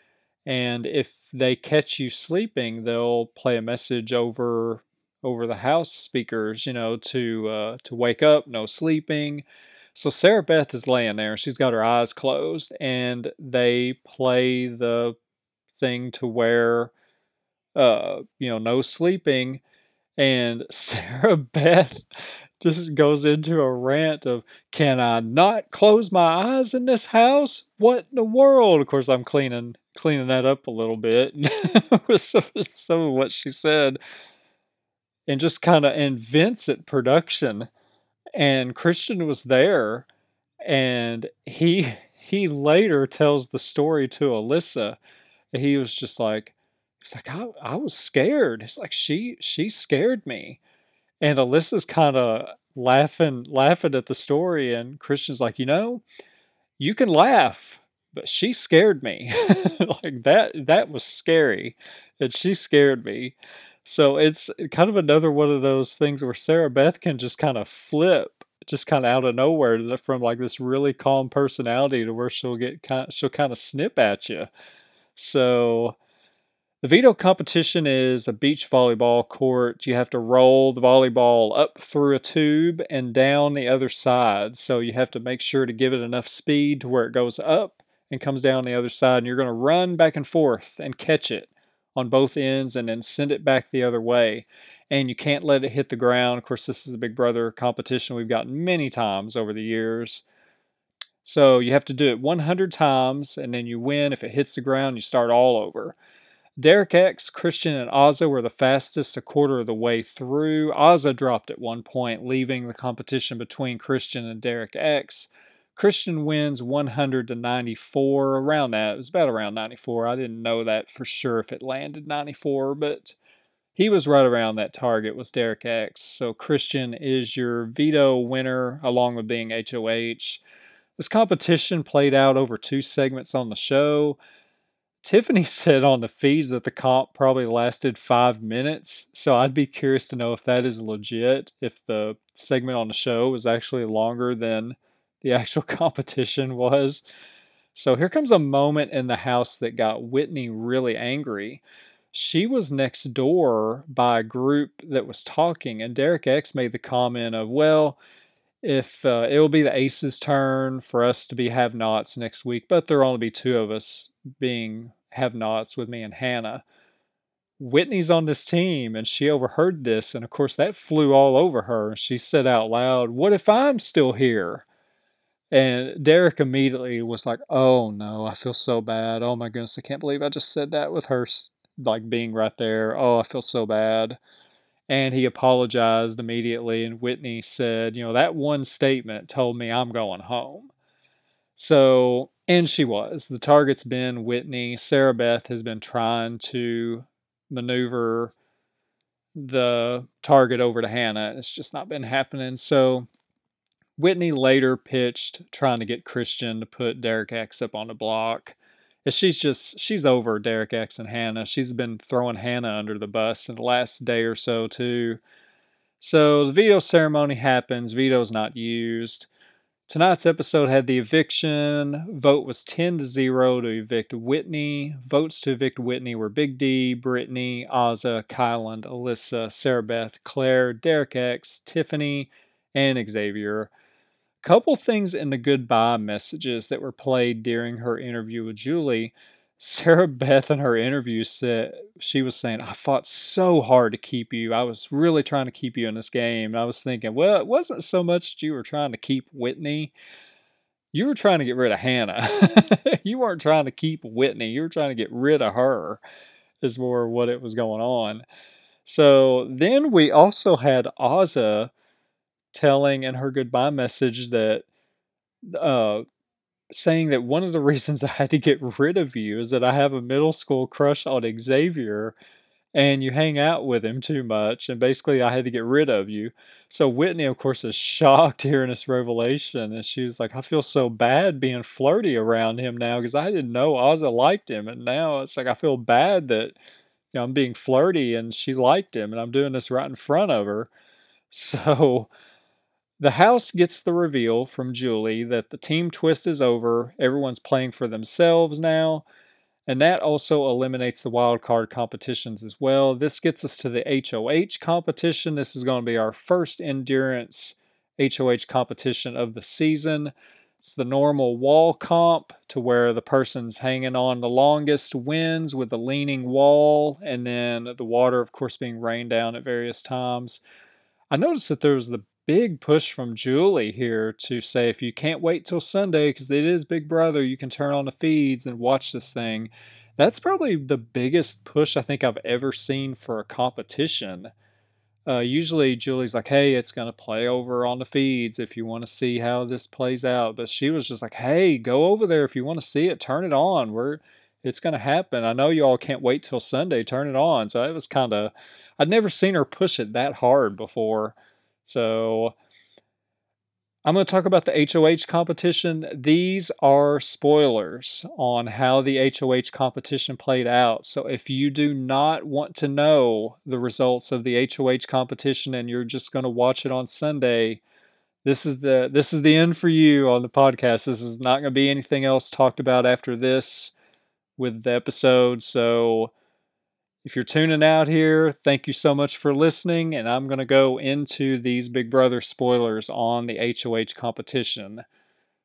S1: And if they catch you sleeping, they'll play a message over over the house speakers, you know, to uh, to wake up, no sleeping. So Sarah Beth is laying there. She's got her eyes closed, and they play the thing to where, uh, you know, no sleeping. And Sarah Beth just goes into a rant of, "Can I not close my eyes in this house? What in the world?" Of course, I'm cleaning cleaning that up a little bit with some, some of what she said, and just kind of and Vincent production and Christian was there, and he he later tells the story to Alyssa. He was just like, he's like, I, I was scared. It's like she she scared me, and Alyssa's kind of laughing laughing at the story, and Christian's like, you know, you can laugh, but she scared me. like that that was scary, and she scared me. So it's kind of another one of those things where Sarah Beth can just kind of flip, just kind of out of nowhere from like this really calm personality to where she'll get kind, she'll kind of snip at you. So the veto competition is a beach volleyball court. You have to roll the volleyball up through a tube and down the other side. So you have to make sure to give it enough speed to where it goes up and comes down the other side. And you're going to run back and forth and catch it on both ends and then send it back the other way. And you can't let it hit the ground. Of course, this is a Big Brother competition we've gotten many times over the years. So you have to do it 100 times and then you win. If it hits the ground, you start all over. Derek X, Christian, and Azah were the fastest a quarter of the way through. Azah dropped at one point, leaving the competition between Christian and Derek X. Christian wins 100 to 94, around that. It was about around 94. I didn't know that for sure if it landed 94, but he was right around that target was Derek X. So Christian is your veto winner along with being HOH. This competition played out over two segments on the show. Tiffany said on the feeds that the comp probably lasted five minutes. So I'd be curious to know if that is legit, if the segment on the show was actually longer than the actual competition was. So here comes a moment in the house that got Whitney really angry. She was next door by a group that was talking, and Derek X made the comment of, Well, if uh, it will be the Aces' turn for us to be have nots next week, but there'll only be two of us being have nots with me and Hannah. Whitney's on this team and she overheard this, and of course that flew all over her. She said out loud, What if I'm still here? And Derek immediately was like, Oh no, I feel so bad. Oh my goodness, I can't believe I just said that with her like being right there. Oh, I feel so bad. And he apologized immediately. And Whitney said, You know, that one statement told me I'm going home. So, and she was. The target's been Whitney. Sarah Beth has been trying to maneuver the target over to Hannah. It's just not been happening. So, Whitney later pitched trying to get Christian to put Derek X up on the block. She's just, she's over Derek X and Hannah. She's been throwing Hannah under the bus in the last day or so, too. So the veto ceremony happens, veto's not used. Tonight's episode had the eviction. Vote was 10 to 0 to evict Whitney. Votes to evict Whitney were Big D, Britini, Azah, Kyland, Alyssa, Sarah Beth, Claire, Derek X, Tiffany, and Xavier A couple things in the goodbye messages that were played during her interview with Julie. Sarah Beth in her interview said she was saying, I fought so hard to keep you. I was really trying to keep you in this game. And I was thinking, well, it wasn't so much that you were trying to keep Whitney. You were trying to get rid of Hannah. you weren't trying to keep Whitney. You were trying to get rid of her, is more what it was going on. So then we also had Ozza telling in her goodbye message that uh, saying that one of the reasons I had to get rid of you is that I have a middle school crush on Xavier and you hang out with him too much and basically I had to get rid of you. So Whitney of course is shocked hearing this revelation and she was like I feel so bad being flirty around him now because I didn't know Azah liked him and now it's like I feel bad that you know I'm being flirty and she liked him and I'm doing this right in front of her. So the house gets the reveal from Julie that the team twist is over, everyone's playing for themselves now, and that also eliminates the wild card competitions as well. This gets us to the HOH competition. This is going to be our first endurance HOH competition of the season. It's the normal wall comp to where the person's hanging on the longest wins with the leaning wall, and then the water, of course, being rained down at various times. I noticed that there was the big push from Julie here to say if you can't wait till Sunday because it is Big Brother, you can turn on the feeds and watch this thing. That's probably the biggest push I think I've ever seen for a competition. Uh, usually Julie's like, hey, it's going to play over on the feeds if you want to see how this plays out. But she was just like, hey, go over there if you want to see it, turn it on. We're, it's going to happen. I know you all can't wait till Sunday, turn it on. So it was kind of, I'd never seen her push it that hard before. So I'm going to talk about the HOH competition. These are spoilers on how the HOH competition played out. So if you do not want to know the results of the HOH competition and you're just going to watch it on Sunday, this is the this is the end for you on the podcast. This is not going to be anything else talked about after this with the episode. So if you're tuning out here, thank you so much for listening, and I'm going to go into these Big Brother spoilers on the HOH competition.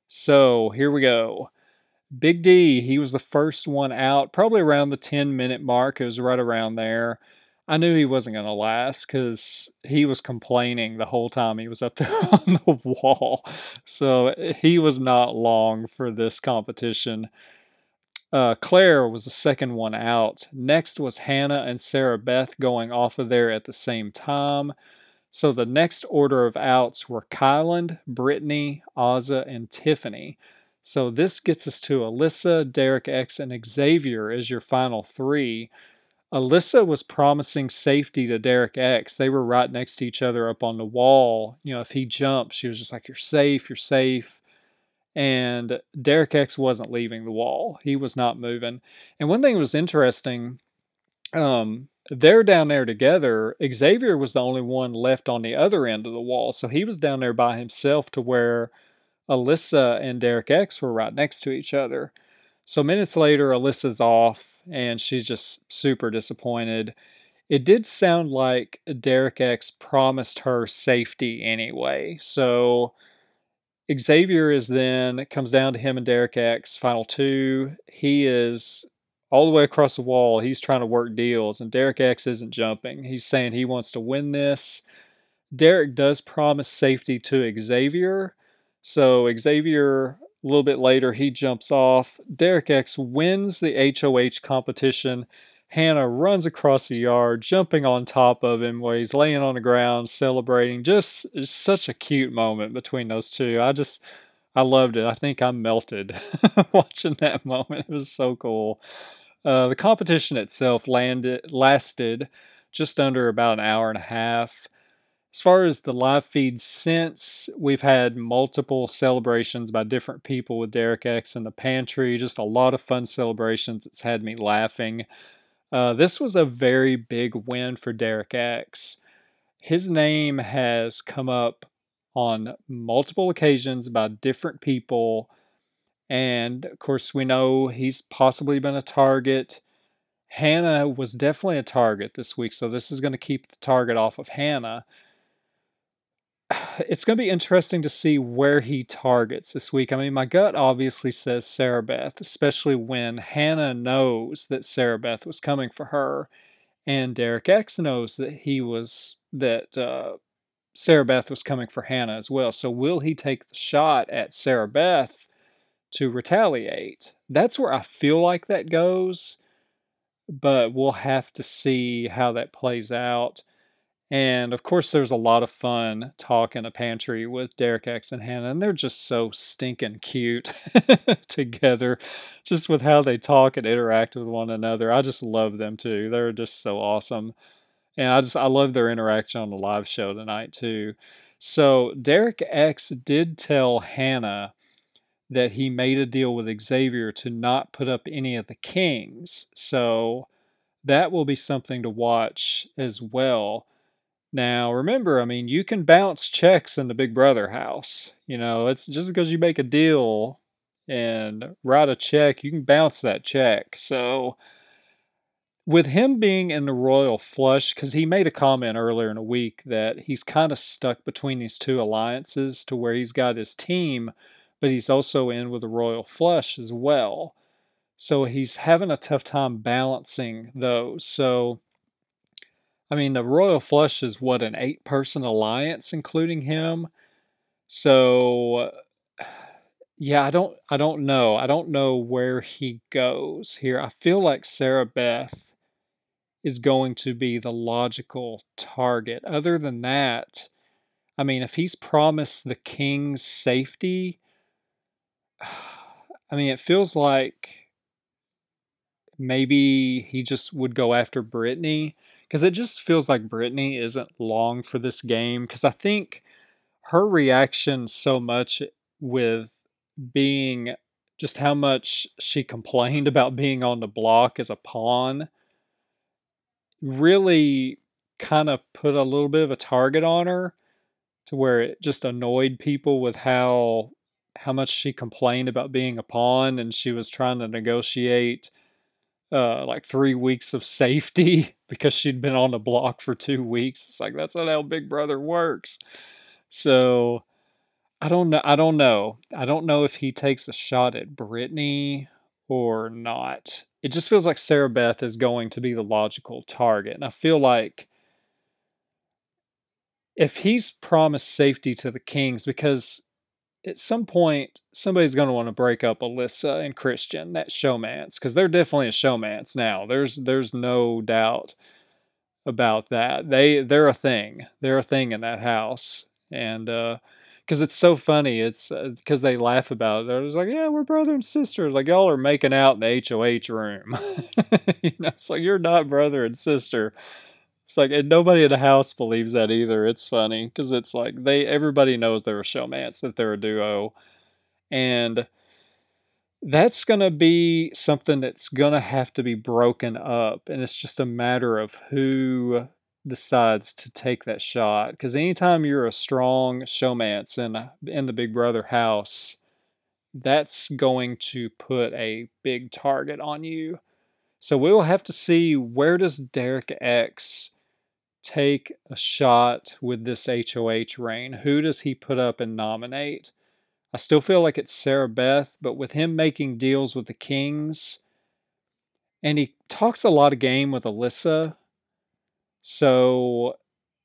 S1: So, here we go. Big D, he was the first one out, probably around the 10 minute mark. It was right around there. I knew he wasn't going to last because he was complaining the whole time he was up there on the wall. So he was not long for this competition. Uh, Claire was the second one out. Next was Hannah and Sarah Beth going off of there at the same time. So the next order of outs were Kyland, Britini, Azah, and Tiffany. So this gets us to Alyssa, Derek X, and Xavier as your final three. Alyssa was promising safety to Derek X. They were right next to each other up on the wall. You know, if he jumped, she was just like, You're safe, you're safe. And Derek X wasn't leaving the wall. He was not moving. And one thing was interesting, um, they're down there together. Xavier was the only one left on the other end of the wall. So he was down there by himself to where Alyssa and Derek X were right next to each other. So minutes later, Alyssa's off and she's just super disappointed. It did sound like Derek X promised her safety anyway. So Xavier is then comes down to him and Derek X, final two. He is all the way across the wall. He's trying to work deals, and Derek X isn't jumping. He's saying he wants to win this. Derek does promise safety to Xavier. So Xavier, a little bit later, he jumps off. Derek X wins the HOH competition. Hannah runs across the yard, jumping on top of him while he's laying on the ground, celebrating. Just such a cute moment between those two. I just, I loved it. I think I melted watching that moment. It was so cool. Uh, the competition itself landed lasted just under about an hour and a half. As far as the live feed since, we've had multiple celebrations by different people with Derek X in the pantry. Just a lot of fun celebrations. It's had me laughing. Uh, this was a very big win for Derek X. His name has come up on multiple occasions by different people and of course, we know he's possibly been a target. Hannah was definitely a target this week, so this is going to keep the target off of Hannah. It's going to be interesting to see where he targets this week. I mean, my gut obviously says Sarah Beth, especially when Hannah knows that Sarah Beth was coming for her, and Derek X knows that he was that uh, Sarah Beth was coming for Hannah as well. So will he take the shot at Sarah Beth to retaliate. That's where I feel like that goes, but we'll have to see how that plays out. And of course, there's a lot of fun talk in a pantry with Derek X and Hannah, and they're just so stinking cute together, just with how they talk and interact with one another. I just love them too. They're just so awesome. And I just, I love their interaction on the live show tonight too. So, Derek X did tell Hannah that he made a deal with Xavier to not put up any of the kings. So that will be something to watch as well. Now, remember, I mean, you can bounce checks in the Big Brother house. You know, it's just because you make a deal and write a check, you can bounce that check. So, with him being in the royal flush, because he made a comment earlier in the week that he's kind of stuck between these two alliances to where he's got his team but he's also in with the royal flush as well. So he's having a tough time balancing those. So, I mean, the royal flush is what an eight person alliance, including him. So, yeah, I don't, I don't know. I don't know where he goes here. I feel like Sarah Beth is going to be the logical target. Other than that, I mean, if he's promised the king's safety, I mean, it feels like maybe he just would go after Britini because it just feels like Britini isn't long for this game because I think her reaction so much with being just how much she complained about being on the block as a pawn really kind of put a little bit of a target on her to where it just annoyed people with how how much she complained about being a pawn and she was trying to negotiate uh, like three weeks of safety because she'd been on the block for two weeks. It's like that's not how Big Brother works. So I don't know. I don't know. I don't know if he takes a shot at Britini or not. It just feels like Sarah Beth is going to be the logical target. And I feel like if he's promised safety to the Kings, because at some point somebody's going to want to break up Alyssa and Christian, that showmance, because they're definitely a showmance now. There's there's no doubt about that. They they're a thing. They're a thing in that house, and because uh, it's so funny, it's because uh, they laugh about it. They're just like, yeah, we're brother and sister. Like y'all are making out in the HOH room. you know, it's like you're not brother and sister. It's like, and nobody in the house believes that either. It's funny because it's like they everybody knows they're a showmance, that they're a duo, and that's to be something that's to have to be broken up, and it's just a matter of who decides to take that shot. Because anytime you're a strong showmance in in the Big Brother house, that's going to put a big target on you. So we will have to see where does Derek X take a shot with this HOH reign? Who does he put up and nominate? I still feel like it's Sarah Beth, but with him making deals with the Kings, and he talks a lot of game with Alyssa. So,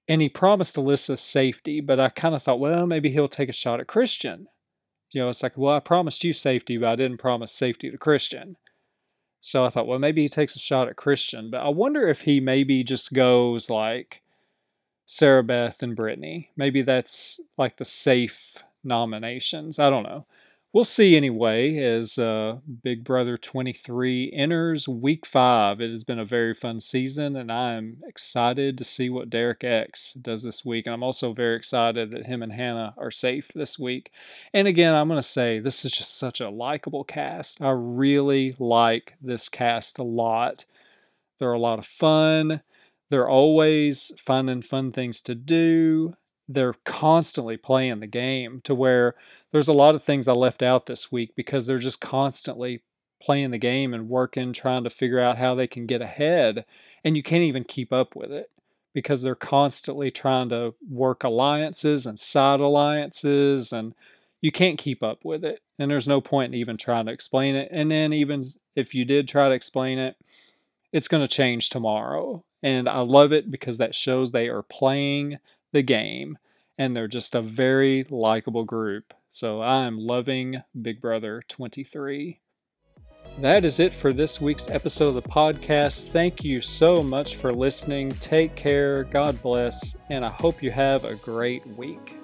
S1: and he promised Alyssa safety, but I kind of thought, well, maybe he'll take a shot at Christian. You know, it's like, well, I promised you safety, but I didn't promise safety to Christian. So I thought, well, maybe he takes a shot at Christian, but I wonder if he maybe just goes like Sarah Beth and Britini. Maybe that's like the safe nominations. I don't know we'll see anyway as uh, Big Brother 23 enters week five. It has been a very fun season, and I'm excited to see what Derek X does this week. And I'm also very excited that him and Hannah are safe this week. And again, I'm going to say this is just such a likable cast. I really like this cast a lot. They're a lot of fun. They're always finding fun things to do. They're constantly playing the game to where there's a lot of things I left out this week because they're just constantly playing the game and working, trying to figure out how they can get ahead. And you can't even keep up with it because they're constantly trying to work alliances and side alliances and you can't keep up with it. And there's no point in even trying to explain it. And then, even if you did try to explain it, it's going to change tomorrow. And I love it because that shows they are playing the game and they're just a very likable group. So I'm loving Big Brother 23. That is it for this week's episode of the podcast. Thank you so much for listening. Take care, God bless, and I hope you have a great week.